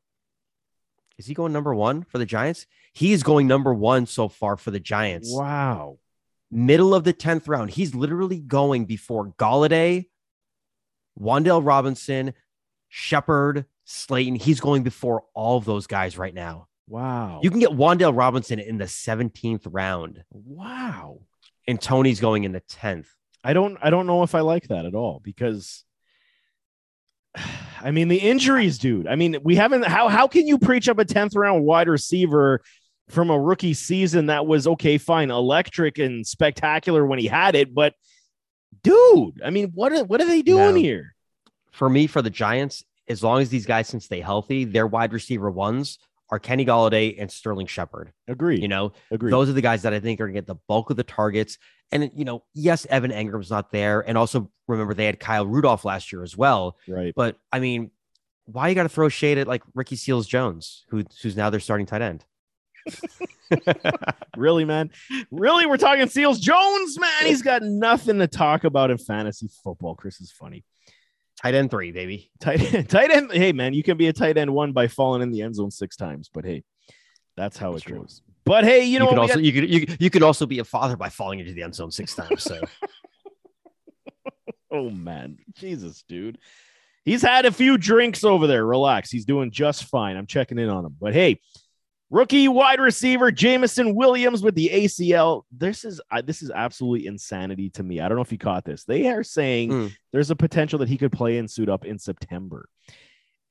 Is he going number one for the Giants? He is going number one so far for the Giants. Wow. Middle of the tenth round. He's literally going before Golladay, Wan'Dale Robinson, Shepard, Slayton. He's going before all of those guys right now. Wow. You can get Wan'Dale Robinson in the 17th round, wow. and Toney's going in the 10th. I don't I don't know if I like that at all because I mean the injuries, dude. I mean, we haven't how how can you preach up a 10th round wide receiver from a rookie season that was okay, fine, electric and spectacular when he had it, but dude, I mean, what are what are they doing No. here? For me, for the Giants, as long as these guys can stay healthy, their wide receiver ones are Kenny Golladay and Sterling Shepard. Agree. You know, Agree. those are the guys that I think are going to get the bulk of the targets. And, you know, yes, Evan Engram's not there. And also remember, they had Kyle Rudolph last year as well. right. But I mean, why you got to throw shade at like Ricky Seals Jones, who, who's now their starting tight end? really, man. Really, we're talking Seals Jones, man. He's got nothing to talk about in fantasy football. Chris is funny. Tight end three, baby. Tight end, tight end. Hey, man, you can be a tight end one by falling in the end zone six times, but hey, that's how That's it true. goes. But hey, you You, know, could also got- you could you, you could also be a father by falling into the end zone six times. So oh man, Jesus, dude, he's had a few drinks over there. Relax, he's doing just fine. I'm checking in on him. But hey, rookie wide receiver Jameson Williams with the ACL. This is uh, this is absolutely insanity to me. I don't know if you caught this. They are saying Hmm. there's a potential that he could play and suit up in September.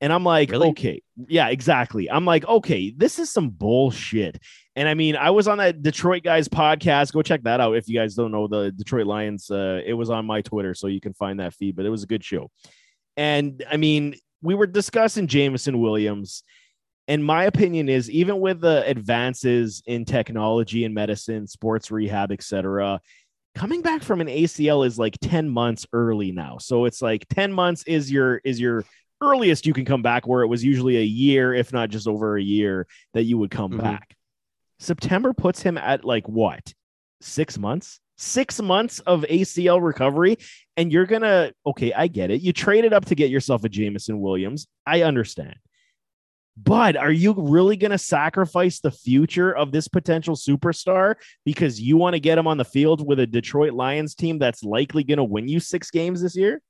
And I'm like, Really? okay, yeah, exactly. I'm like, okay, this is some bullshit. And I mean, I was on that Detroit guys podcast. Go check that out if you guys don't know the Detroit Lions. Uh, it was on my Twitter, so you can find that feed. But it was a good show. And I mean, we were discussing Jameson Williams. And my opinion is, even with the advances in technology and medicine, sports rehab, etc., coming back from an ACL is like 10 months early now. So it's like 10 months is your is your earliest you can come back where it was usually a year if not just over a year that you would come Mhm. back. September puts him at like what? 6 months? 6 months of ACL recovery and you're going to okay, I get it. You traded up to get yourself a Jameson Williams. I understand. But are you really going to sacrifice the future of this potential superstar because you want to get him on the field with a Detroit Lions team that's likely going to win you six games this year?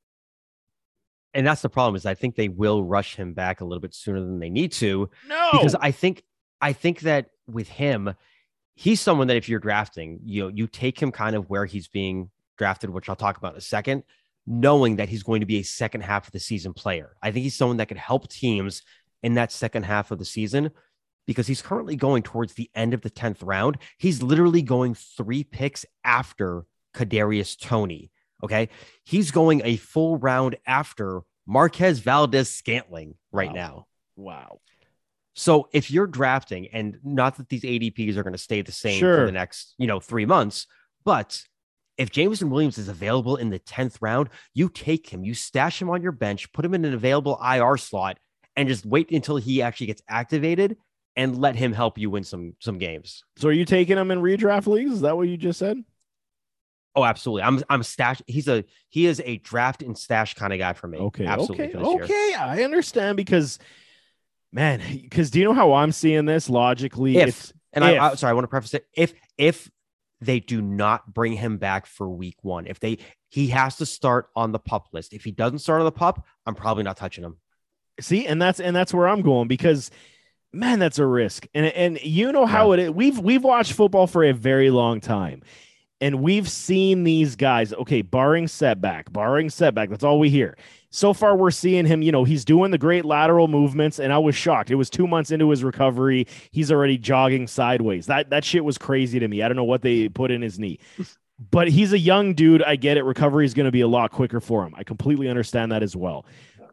and that's the problem is I think they will rush him back a little bit sooner than they need to No. because I think I think that with him, he's someone that if you're drafting, you know, you take him kind of where he's being drafted, which I'll talk about in a second, knowing that he's going to be a second half of the season player. I think he's someone that could help teams in that second half of the season because he's currently going towards the end of the 10th round. He's literally going three picks after Kadarius Toney. Okay. He's going a full round after Marquez Valdes Scantling right Wow. now. Wow. So if you're drafting, and not that these ADPs are going to stay the same Sure. for the next, you know, three months, but if Jameson Williams is available in the 10th round, you take him, you stash him on your bench, put him in an available IR slot, and just wait until he actually gets activated and let him help you win some some games. So are you taking him in redraft leagues? Is that what you just said? Oh, absolutely. I'm I'm stash. He's a he is a draft and stash kind of guy for me. Okay. absolutely. Okay. year. Okay. I understand because, man, because do you know how I'm seeing this logically? If- It's- And I, If- I sorry, I want to preface it. If if they do not bring him back for week one, if they he has to start on the pup list. If he doesn't start on the pup, I'm probably not touching him. See, and that's and that's where I'm going because, man, that's a risk. And and you know how it is. We've we've watched football for a very long time. And we've seen these guys, okay, barring setback, barring setback, that's all we hear. So far, we're seeing him, you know, he's doing the great lateral movements, and I was shocked. It was two months into his recovery. He's already jogging sideways. That that shit was crazy to me. I don't know what they put in his knee. But he's a young dude. I get it. Recovery is going to be a lot quicker for him. I completely understand that as well.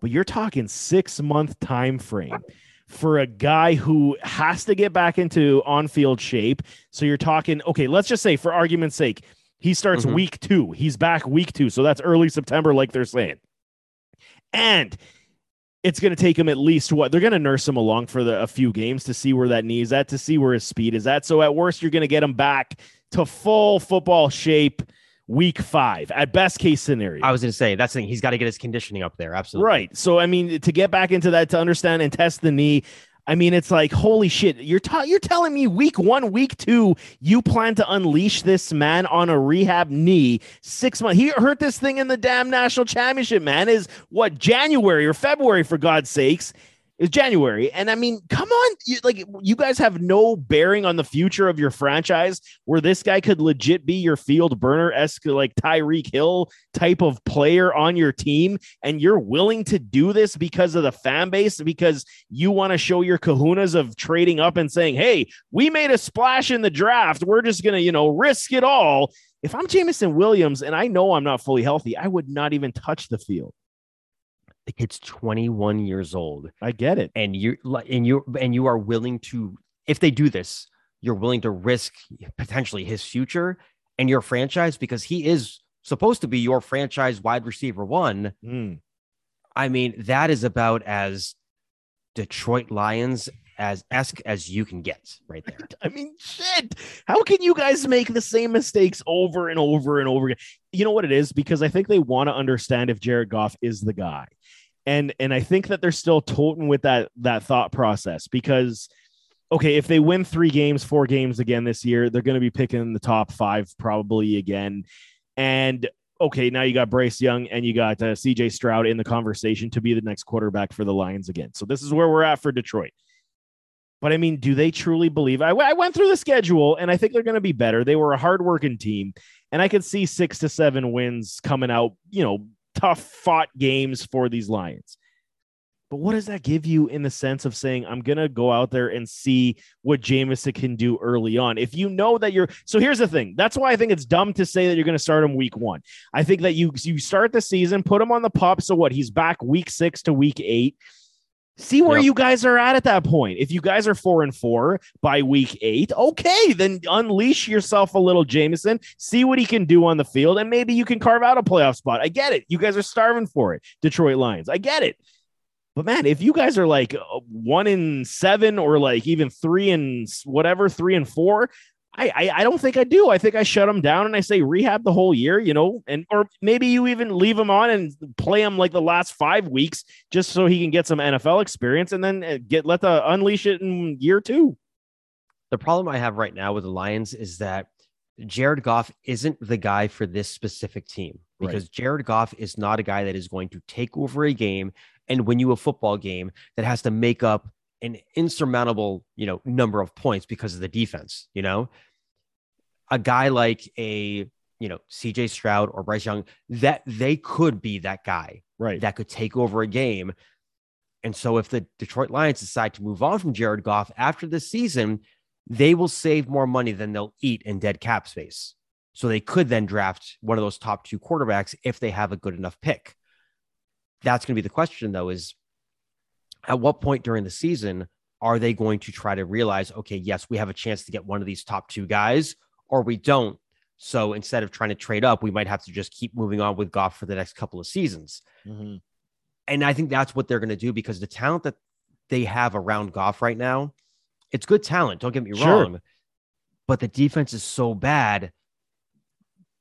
But you're talking six month time frame for a guy who has to get back into on field shape. So you're talking, okay, let's just say for argument's sake, he starts Mhm. week two. He's back week two. So that's early September, like they're saying. And it's going to take him at least what they're going to nurse him along for the, a few games to see where that knee is at, to see where his speed is at. So at worst, you're going to get him back to full football shape week five at best case scenario. I was going to say that's the thing. He's got to get his conditioning up there. Absolutely. Right. So I mean, to get back into that, to understand and test the knee. I mean, it's like holy shit. You're ta- you're telling me week one, week two, you plan to unleash this man on a rehab knee six months. He hurt this thing in the damn national championship. Man, is what January or February for God's sakes. It's January, and I mean, come on, you, like you guys have no bearing on the future of your franchise. Where this guy could legit be your field burner esque, like Tyreek Hill type of player on your team, and you're willing to do this because of the fan base, because you want to show your kahunas of trading up and saying, "Hey, we made a splash in the draft. We're just gonna, you know, risk it all." If I'm Jameson Williams and I know I'm not fully healthy, I would not even touch the field. The kid's 21 years old, I get it. and you and you and you are willing to, if they do this, you're willing to risk potentially his future and your franchise because he is supposed to be your franchise wide receiver one. Mm. I mean, that is about as Detroit Lions as esque as you can get right there. I mean, shit. How can you guys make the same mistakes over and over and over again? You know what it is? Because I think they want to understand if Jared Goff is the guy. And and I think that they're still toting with that that thought process because okay, if they win three games, four games again this year, they're going to be picking the top five probably again. And okay, now you got Bryce Young and you got uh, CJ Stroud in the conversation to be the next quarterback for the Lions again. So this is where we're at for Detroit. But I mean, do they truly believe? I, I went through the schedule and I think they're going to be better. They were a hardworking team, and I could see six to seven wins coming out, you know, tough fought games for these Lions. But what does that give you in the sense of saying, I'm going to go out there and see what Jameson can do early on? If you know that you're, so here's the thing. That's why I think it's dumb to say that you're going to start him week one. I think that you, you start the season, put him on the pup. So what? He's back week six to week eight. See where Yep. you guys are at at that point. If you guys are four and four by week eight, okay, then unleash yourself a little Jameson, see what he can do on the field, and maybe you can carve out a playoff spot. I get it. You guys are starving for it, Detroit Lions. I get it. But man, if you guys are like uh, one in seven or like even three and whatever, three and four, I, I I don't think I do. I think I shut him down and I say rehab the whole year, you know, and or maybe you even leave him on and play him like the last five weeks just so he can get some NFL experience and then uh, get let the unleash it in year two. The problem I have right now with the Lions is that Jared Goff isn't the guy for this specific team Right. because Jared Goff is not a guy that is going to take over a game and win you a football game that has to make up an insurmountable, you know, number of points because of the defense, you know. A guy like a, you know, CJ Stroud or Bryce Young, that they could be that guy Right. that could take over a game. And so if the Detroit Lions decide to move on from Jared Goff after this season, they will save more money than they'll eat in dead cap space. So they could then draft one of those top two quarterbacks if they have a good enough pick. That's going to be the question, though, is at what point during the season are they going to try to realize, okay, yes, we have a chance to get one of these top two guys, or we don't. So instead of trying to trade up, we might have to just keep moving on with Goff for the next couple of seasons. Mhm. And I think that's what they're going to do because the talent that they have around Goff right now, it's good talent. Don't get me Sure. wrong. But the defense is so bad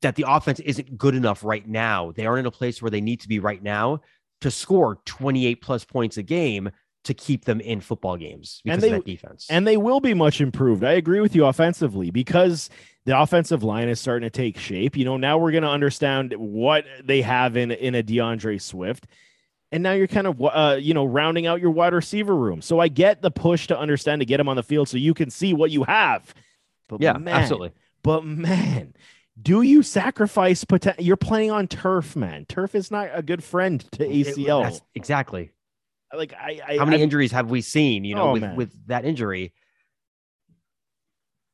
that the offense isn't good enough right now. They aren't in a place where they need to be right now to score 28 plus points a game to keep them in football games because And they- of that defense. And they will be much improved. I agree with you offensively because the offensive line is starting to take shape. You know, now we're going to understand what they have in in a D'Andre Swift. And now you're kind of uh, you know, rounding out your wide receiver room. So I get the push to understand to get him on the field so you can see what you have. But yeah, man, absolutely. But man, do you sacrifice poten- you're playing on turf, man. Turf is not a good friend to It- ACL. that's- exactly. Like I, I How many I- injuries have we seen, you know, Oh, with, with that injury?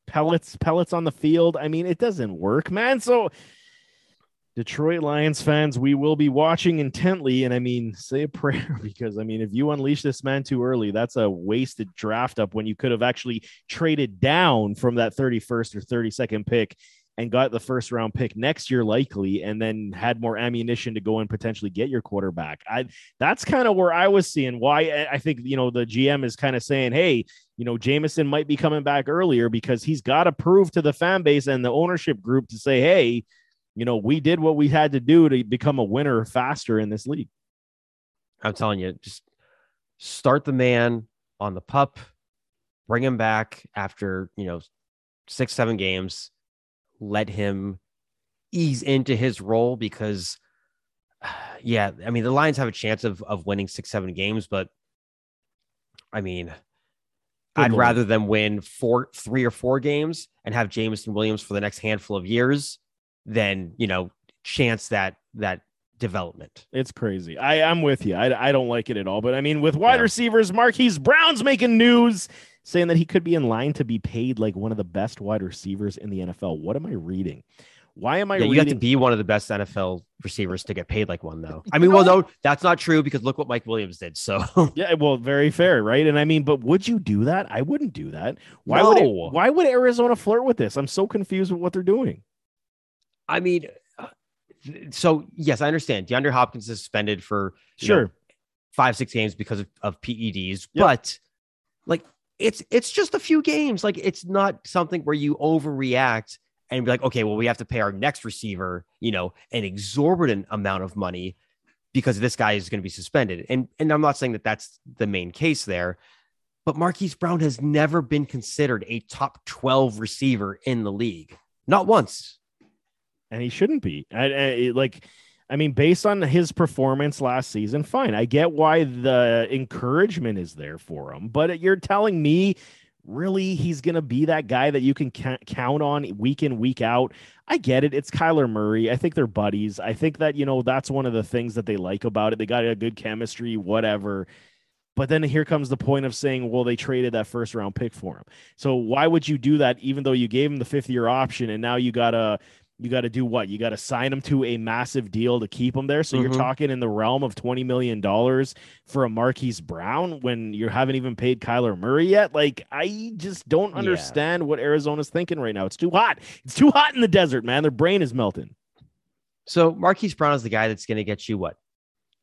pellets pellets on the field. I mean, it doesn't work, man. So Detroit Lions fans, we will be watching intently. And I mean, say a prayer because I mean, if you unleash this man too early, that's a wasted draft up when you could have actually traded down from that 31st or 32nd pick and got the first round pick next year, likely, and then had more ammunition to go and potentially get your quarterback. I that's kind of where I was seeing why I- I think you know the GM is kind of saying, hey, you know, Jameson might be coming back earlier because he's got to prove to the fan base and the ownership group to say, hey, you know, we did what we had to do to become a winner faster in this league. I'm telling you, just start the man on the pup, bring him back after, you know, six, seven games, let him ease into his role because, yeah, I mean, the Lions have a chance of, of winning six, seven games, but I mean, I'd Lord. rather them win four, three or four games and have Jameson Williams for the next handful of years than, you know, chance that, that development. It's crazy. I, I'm with you. I, I don't like it at all. But I mean, with wide Yeah. receivers, Marquise Brown's making news saying that he could be in line to be paid like one of the best wide receivers in the NFL. What am I reading? Why am I Yeah, you have to be one of the best NFL receivers to get paid like one, though. I mean, well, no, that's not true because look what Mike Williams did. So yeah, well, very fair, right? And I mean, but would you do that? I wouldn't do that. Why would it, why would Arizona flirt with this? I'm so confused with what they're doing. I mean, uh, so yes, I understand. DeAndre Hopkins is suspended for you know, Sure. five, six games because of, of PEDs, Yep. but like it's it's just a few games. Like it's not something where you overreact and be like, okay, well, we have to pay our next receiver, you know, an exorbitant amount of money because this guy is going to be suspended. And and I'm not saying that that's the main case there, but Marquise Brown has never been considered a top 12 receiver in the league. Not once. and he shouldn't be. I, I- like, I mean, based on his performance last season, fine. I get why the encouragement is there for him, but you're telling me really he's going to be that guy that you can ca- count on week in, week out. I get it. It's Kyler Murray. I think they're buddies. I think that, you know, that's one of the things that they like about it. They got a good chemistry, whatever. But then here comes the point of saying, well, they traded that first round pick for him. So why would you do that even though you gave him the fifth year option and now you got to you got to do what? You got to sign them to a massive deal to keep them there. So you're Mhm. talking in the realm of $20 million for a Marquise Brown when you haven't even paid Kyler Murray yet. Like, I just don't Yeah. understand what Arizona's thinking right now. It's too hot. It's too hot in the desert, man. Their brain is melting. So Marquise Brown is the guy that's going to get you what?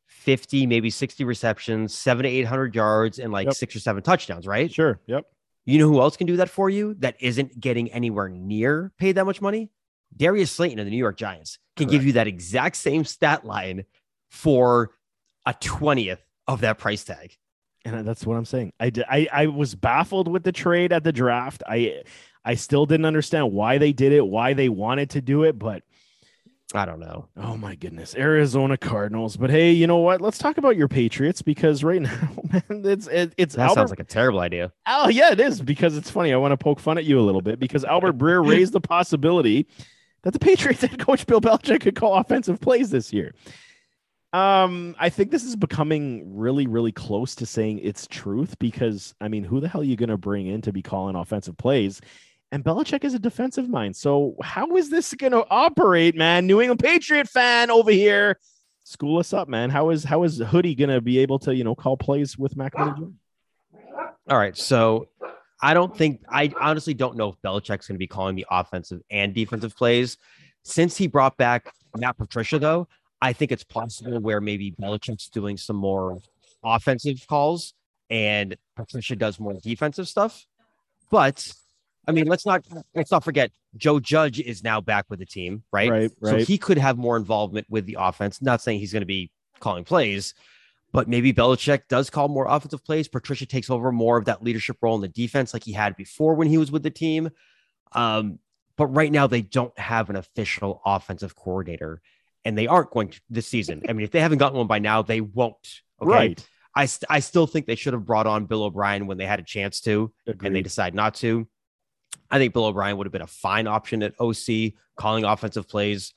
50, maybe 60 receptions, seven to 800 yards, and like Yep. six or seven touchdowns, right? Sure. Yep. You know who else can do that for you that isn't getting anywhere near paid that much money? Darius Slayton of the New York Giants can give you that exact same stat line for a 20th of that price tag. And that's what I'm saying. I, di- I I was baffled with the trade at the draft. I I still didn't understand why they did it, why they wanted to do it, but I don't know. Oh my goodness, Arizona Cardinals. But hey, you know what? Let's talk about your Patriots because right now, man, it's it, it's That Albert. sounds like a terrible idea. oh yeah, it is because it's funny. I want to poke fun at you a little bit because Albert Breer raised the possibility that the Patriots head coach Bill Belichick could call offensive plays this year. Um, I think this is becoming really, really close to saying it's truth because I mean, who the hell are you going to bring in to be calling offensive plays? And Belichick is a defensive mind. So how is this going to operate, man? New England Patriot fan over here. School us up, man. How is how is Hoodie going to be able to, you know, call plays with Mac All right. So I don't think I honestly don't know if Belichick's going to be calling the offensive and defensive plays. Since he brought back Matt Patricia, though, I think it's possible where maybe Belichick's doing some more offensive calls and Patricia does more defensive stuff. But I mean, let's not let's not forget Joe Judge is now back with the team, right? Right, So he could have more involvement with the offense. Not saying he's going to be calling plays, but maybe Belichick does call more offensive plays. Patricia takes over more of that leadership role in the defense, like he had before when he was with the team. Um, but right now, they don't have an official offensive coordinator, and they aren't going to this season. I mean, if they haven't gotten one by now, they won't. Okay. Right. I, st- I still think they should have brought on Bill O'Brien when they had a chance to and they decide not to. I think Bill O'Brien would have been a fine option at OC, calling offensive plays.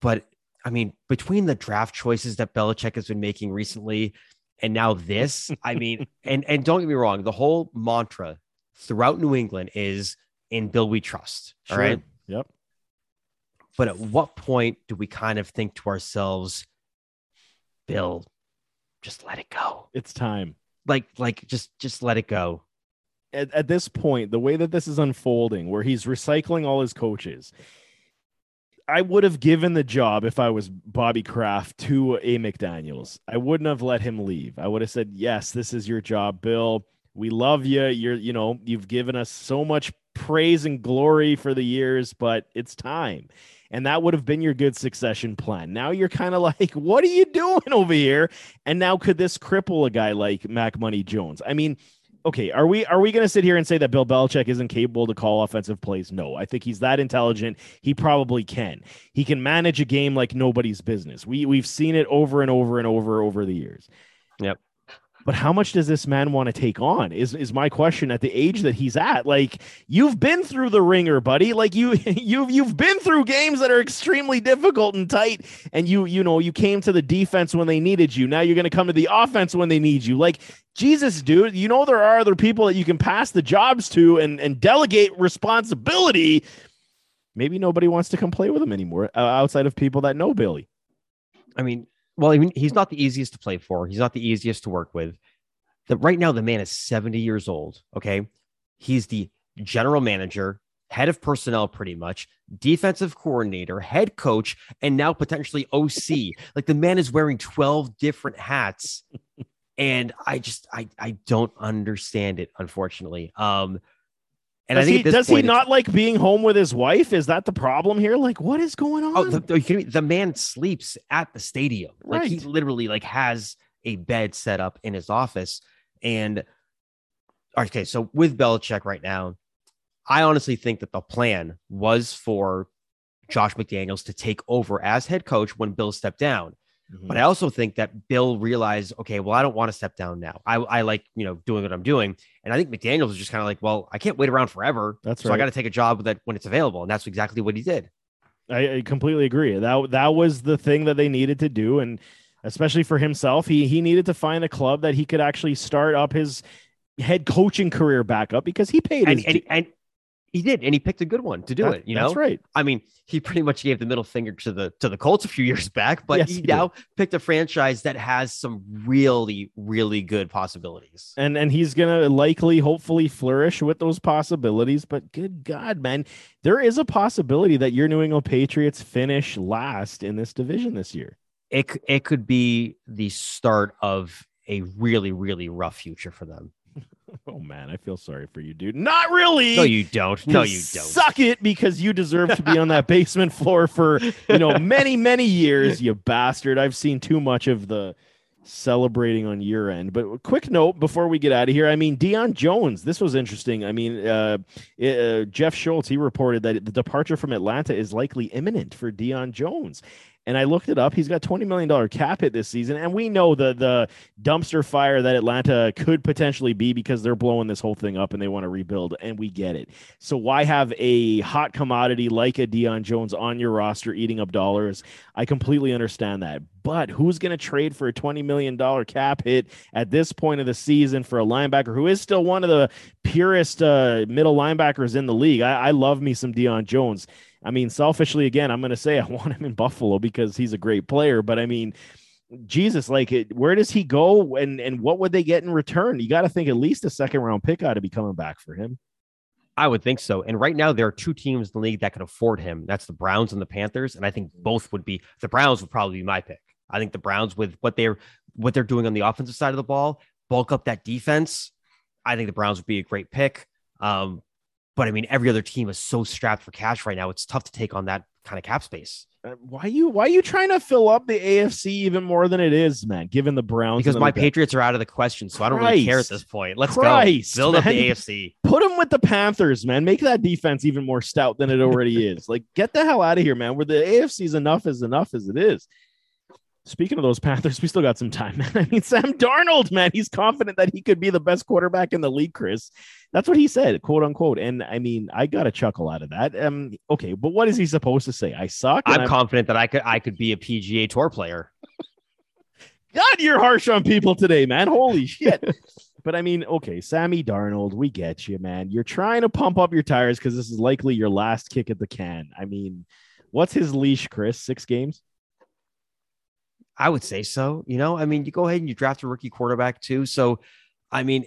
But I mean, between the draft choices that Belichick has been making recently and now this, I mean, and and don't get me wrong, the whole mantra throughout New England is in Bill we trust. All Sure. right. Yep. But at what point do we kind of think to ourselves, Bill, just let it go? It's time. Like, like just just let it go. at, at this point, the way that this is unfolding, where he's recycling all his coaches, I would have given the job if I was Bobby Kraft to a McDaniels. I wouldn't have let him leave. I would have said, "Yes, this is your job, Bill. We love you. You're, you know, you've given us so much praise and glory for the years, but it's time." And that would have been your good succession plan. Now you're kind of like, what are you doing over here? And now could this cripple a guy like Mac Money Jones? I mean, okay, are we are we going to sit here and say that Bill Belichick isn't capable to call offensive plays? No, I think he's that intelligent. He probably can. He can manage a game like nobody's business. We we've seen it over and over and over over the years. Yep. But how much does this man want to take on? Is is my question at the age that he's at? Like you've been through the ringer, buddy. Like you you've you've been through games that are extremely difficult and tight and you you know, you came to the defense when they needed you. Now you're going to come to the offense when they need you. Like Jesus, dude, you know there are other people that you can pass the jobs to and and delegate responsibility. Maybe nobody wants to come play with him anymore uh, outside of people that know Billy. I mean, well, I mean, he's not the easiest to play for. He's not the easiest to work with. The, right now, the man is 70 years old. Okay. He's the general manager, head of personnel, pretty much, defensive coordinator, head coach, and now potentially OC. like the man is wearing 12 different hats. and I just, I, I don't understand it, unfortunately. Um, and does I think he, does he not like being home with his wife? Is that the problem here? Like, what is going oh, on? Oh, the, the, you kidding me? the man sleeps at the stadium. Like he literally like has a bed set up in his office. And okay, so with Belichick right now, I honestly think that the plan was for Josh McDaniels to take over as head coach when Bill stepped down. Mhm. But I also think that Bill realized, okay, well, I don't want to step down now. I, I like, you know, doing what I'm doing. And I think McDaniels was just kind of like, well, I can't wait around forever. That's so I got to take a job that when it's available. And that's exactly what he did. I, I completely agree. That that was the thing that they needed to do, and especially for himself, he he needed to find a club that he could actually start up his head coaching career back up because he paid And, and, and he did, and he picked a good one to do That- it. You know, that's right. I mean, he pretty much gave the middle finger to the to the Colts a few years back, but Yes, he, he did. now picked a franchise that has some really, really good possibilities. And and he's gonna likely, hopefully, flourish with those possibilities. But good God, man, there is a possibility that your New England Patriots finish last in this division this year. It it could be the start of a really, really rough future for them. Oh man, I feel sorry for you, dude. Not really. No, you don't. No, you don't. Suck it because you deserve to be on that basement floor for you know many many years. You bastard! I've seen too much of the celebrating on year end. But quick note before we get out of here. I mean, Deion Jones, this was interesting. I mean, uh, uh, Jeff Schultz, he reported that the departure from Atlanta is likely imminent for Deion Jones. And I looked it up. He's got $20 million cap hit this season. And we know the the dumpster fire that Atlanta could potentially be because they're blowing this whole thing up and they want to rebuild. And we get it. So why have a hot commodity like a Deion Jones on your roster eating up dollars? I completely understand that. But who's going to trade for a $20 million cap hit at this point of the season for a linebacker who is still one of the purest uh, middle linebackers in the league? I, I love me some Deion Jones. I mean, selfishly, again, I'm going to say I want him in Buffalo because he's a great player. But I mean, Jesus, like, where does he go, and and what would they get in return? You got to think at least a second round pick ought to be coming back for him. I would think so. And right now, there are two teams in the league that can afford him. That's the Browns and the Panthers. And I think both would be the Browns would probably be my pick. I think the Browns with what they're what they're doing on the offensive side of the ball, bulk up that defense. I think the Browns would be a great pick. Um, but I mean, every other team is so strapped for cash right now. It's tough to take on that kind of cap space. Uh, why you why are you trying to fill up the AFC even more than it is, man? Given the Browns, because my Patriots are out of the question, so I don't really care at this point. Let's Christ, go build up the AFC. put him with the Panthers, man. Make that defense even more stout than it already is. Like, get the hell out of here, man. Where the AFC's enough is enough as it is. Speaking of those Panthers, we still got some time, man. I mean, Sam Darnold, man, he's confident that he could be the best quarterback in the league, Chris. That's what he said, quote unquote. And I mean, I got a chuckle out of that. Um, okay, but what is he supposed to say? I suck. and I'm confident that I could I could be a PGA Tour player. God, you're harsh on people today, man. Holy shit. but I mean, okay, Sammy Darnold, we get you, man. You're trying to pump up your tires because this is likely your last kick at the can. I mean, what's his leash, Chris? Six games? I would say so. You know, I mean, you go ahead and you draft a rookie quarterback too. So, I mean,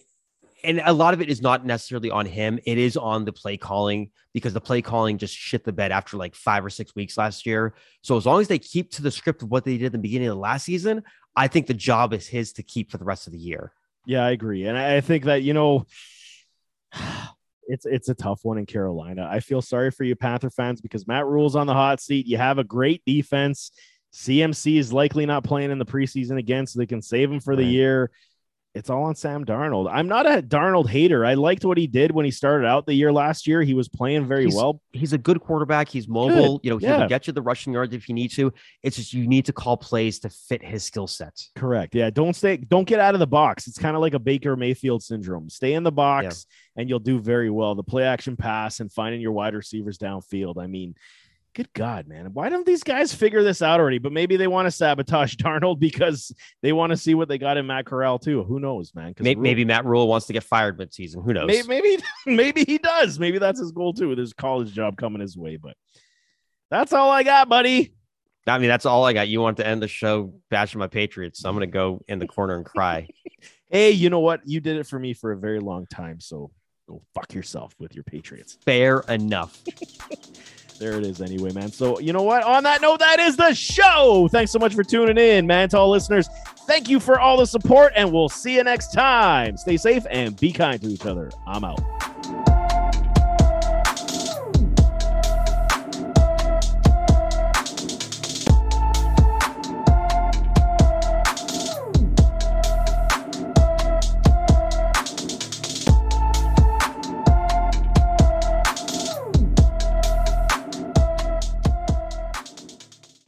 and a lot of it is not necessarily on him. It is on the play calling because the play calling just shit the bed after like five or six weeks last year. So as long as they keep to the script of what they did in the beginning of the last season, I think the job is his to keep for the rest of the year. Yeah, I agree. And I think that, you know, it's it's a tough one in Carolina. I feel sorry for you Panther fans because Matt Rhule's on the hot seat. You have a great defense. CMC is likely not playing in the preseason again, so they can save him for the year. It's all on Sam Darnold. I'm not a Darnold hater. I liked what he did when he started out the year last year. He was playing very He's- well. He's a good quarterback. He's mobile. You know, he yeah. get you the rushing yards if you need to. It's just you need to call plays to fit his skill set. Correct. Yeah. Don't stay, don't get out of the box. It's kind of like a Baker Mayfield syndrome. Stay in the box and you'll do very well. The play action pass and finding your wide receivers downfield. I mean, good God, man. Why don't these guys figure this out already? But maybe they want to sabotage Darnold because they want to see what they got in Matt Corral, too. Who knows, man? Maybe, Rhule- maybe Matt Rhule wants to get fired midseason. Who knows? Maybe, maybe, maybe he does. Maybe that's his goal, too, with his college job coming his way. But that's all I got, buddy. I mean, that's all I got. You want to end the show bashing my Patriots, so I'm going to go in the corner and cry. Hey, you know what? You did it for me for a very long time. So go fuck yourself with your Patriots. Fair enough. There it is, anyway, man. So, you know what? On that note, that is the show. Thanks so much for tuning in, man. To all listeners, thank you for all the support, and we'll see you next time. Stay safe and be kind to each other. I'm out.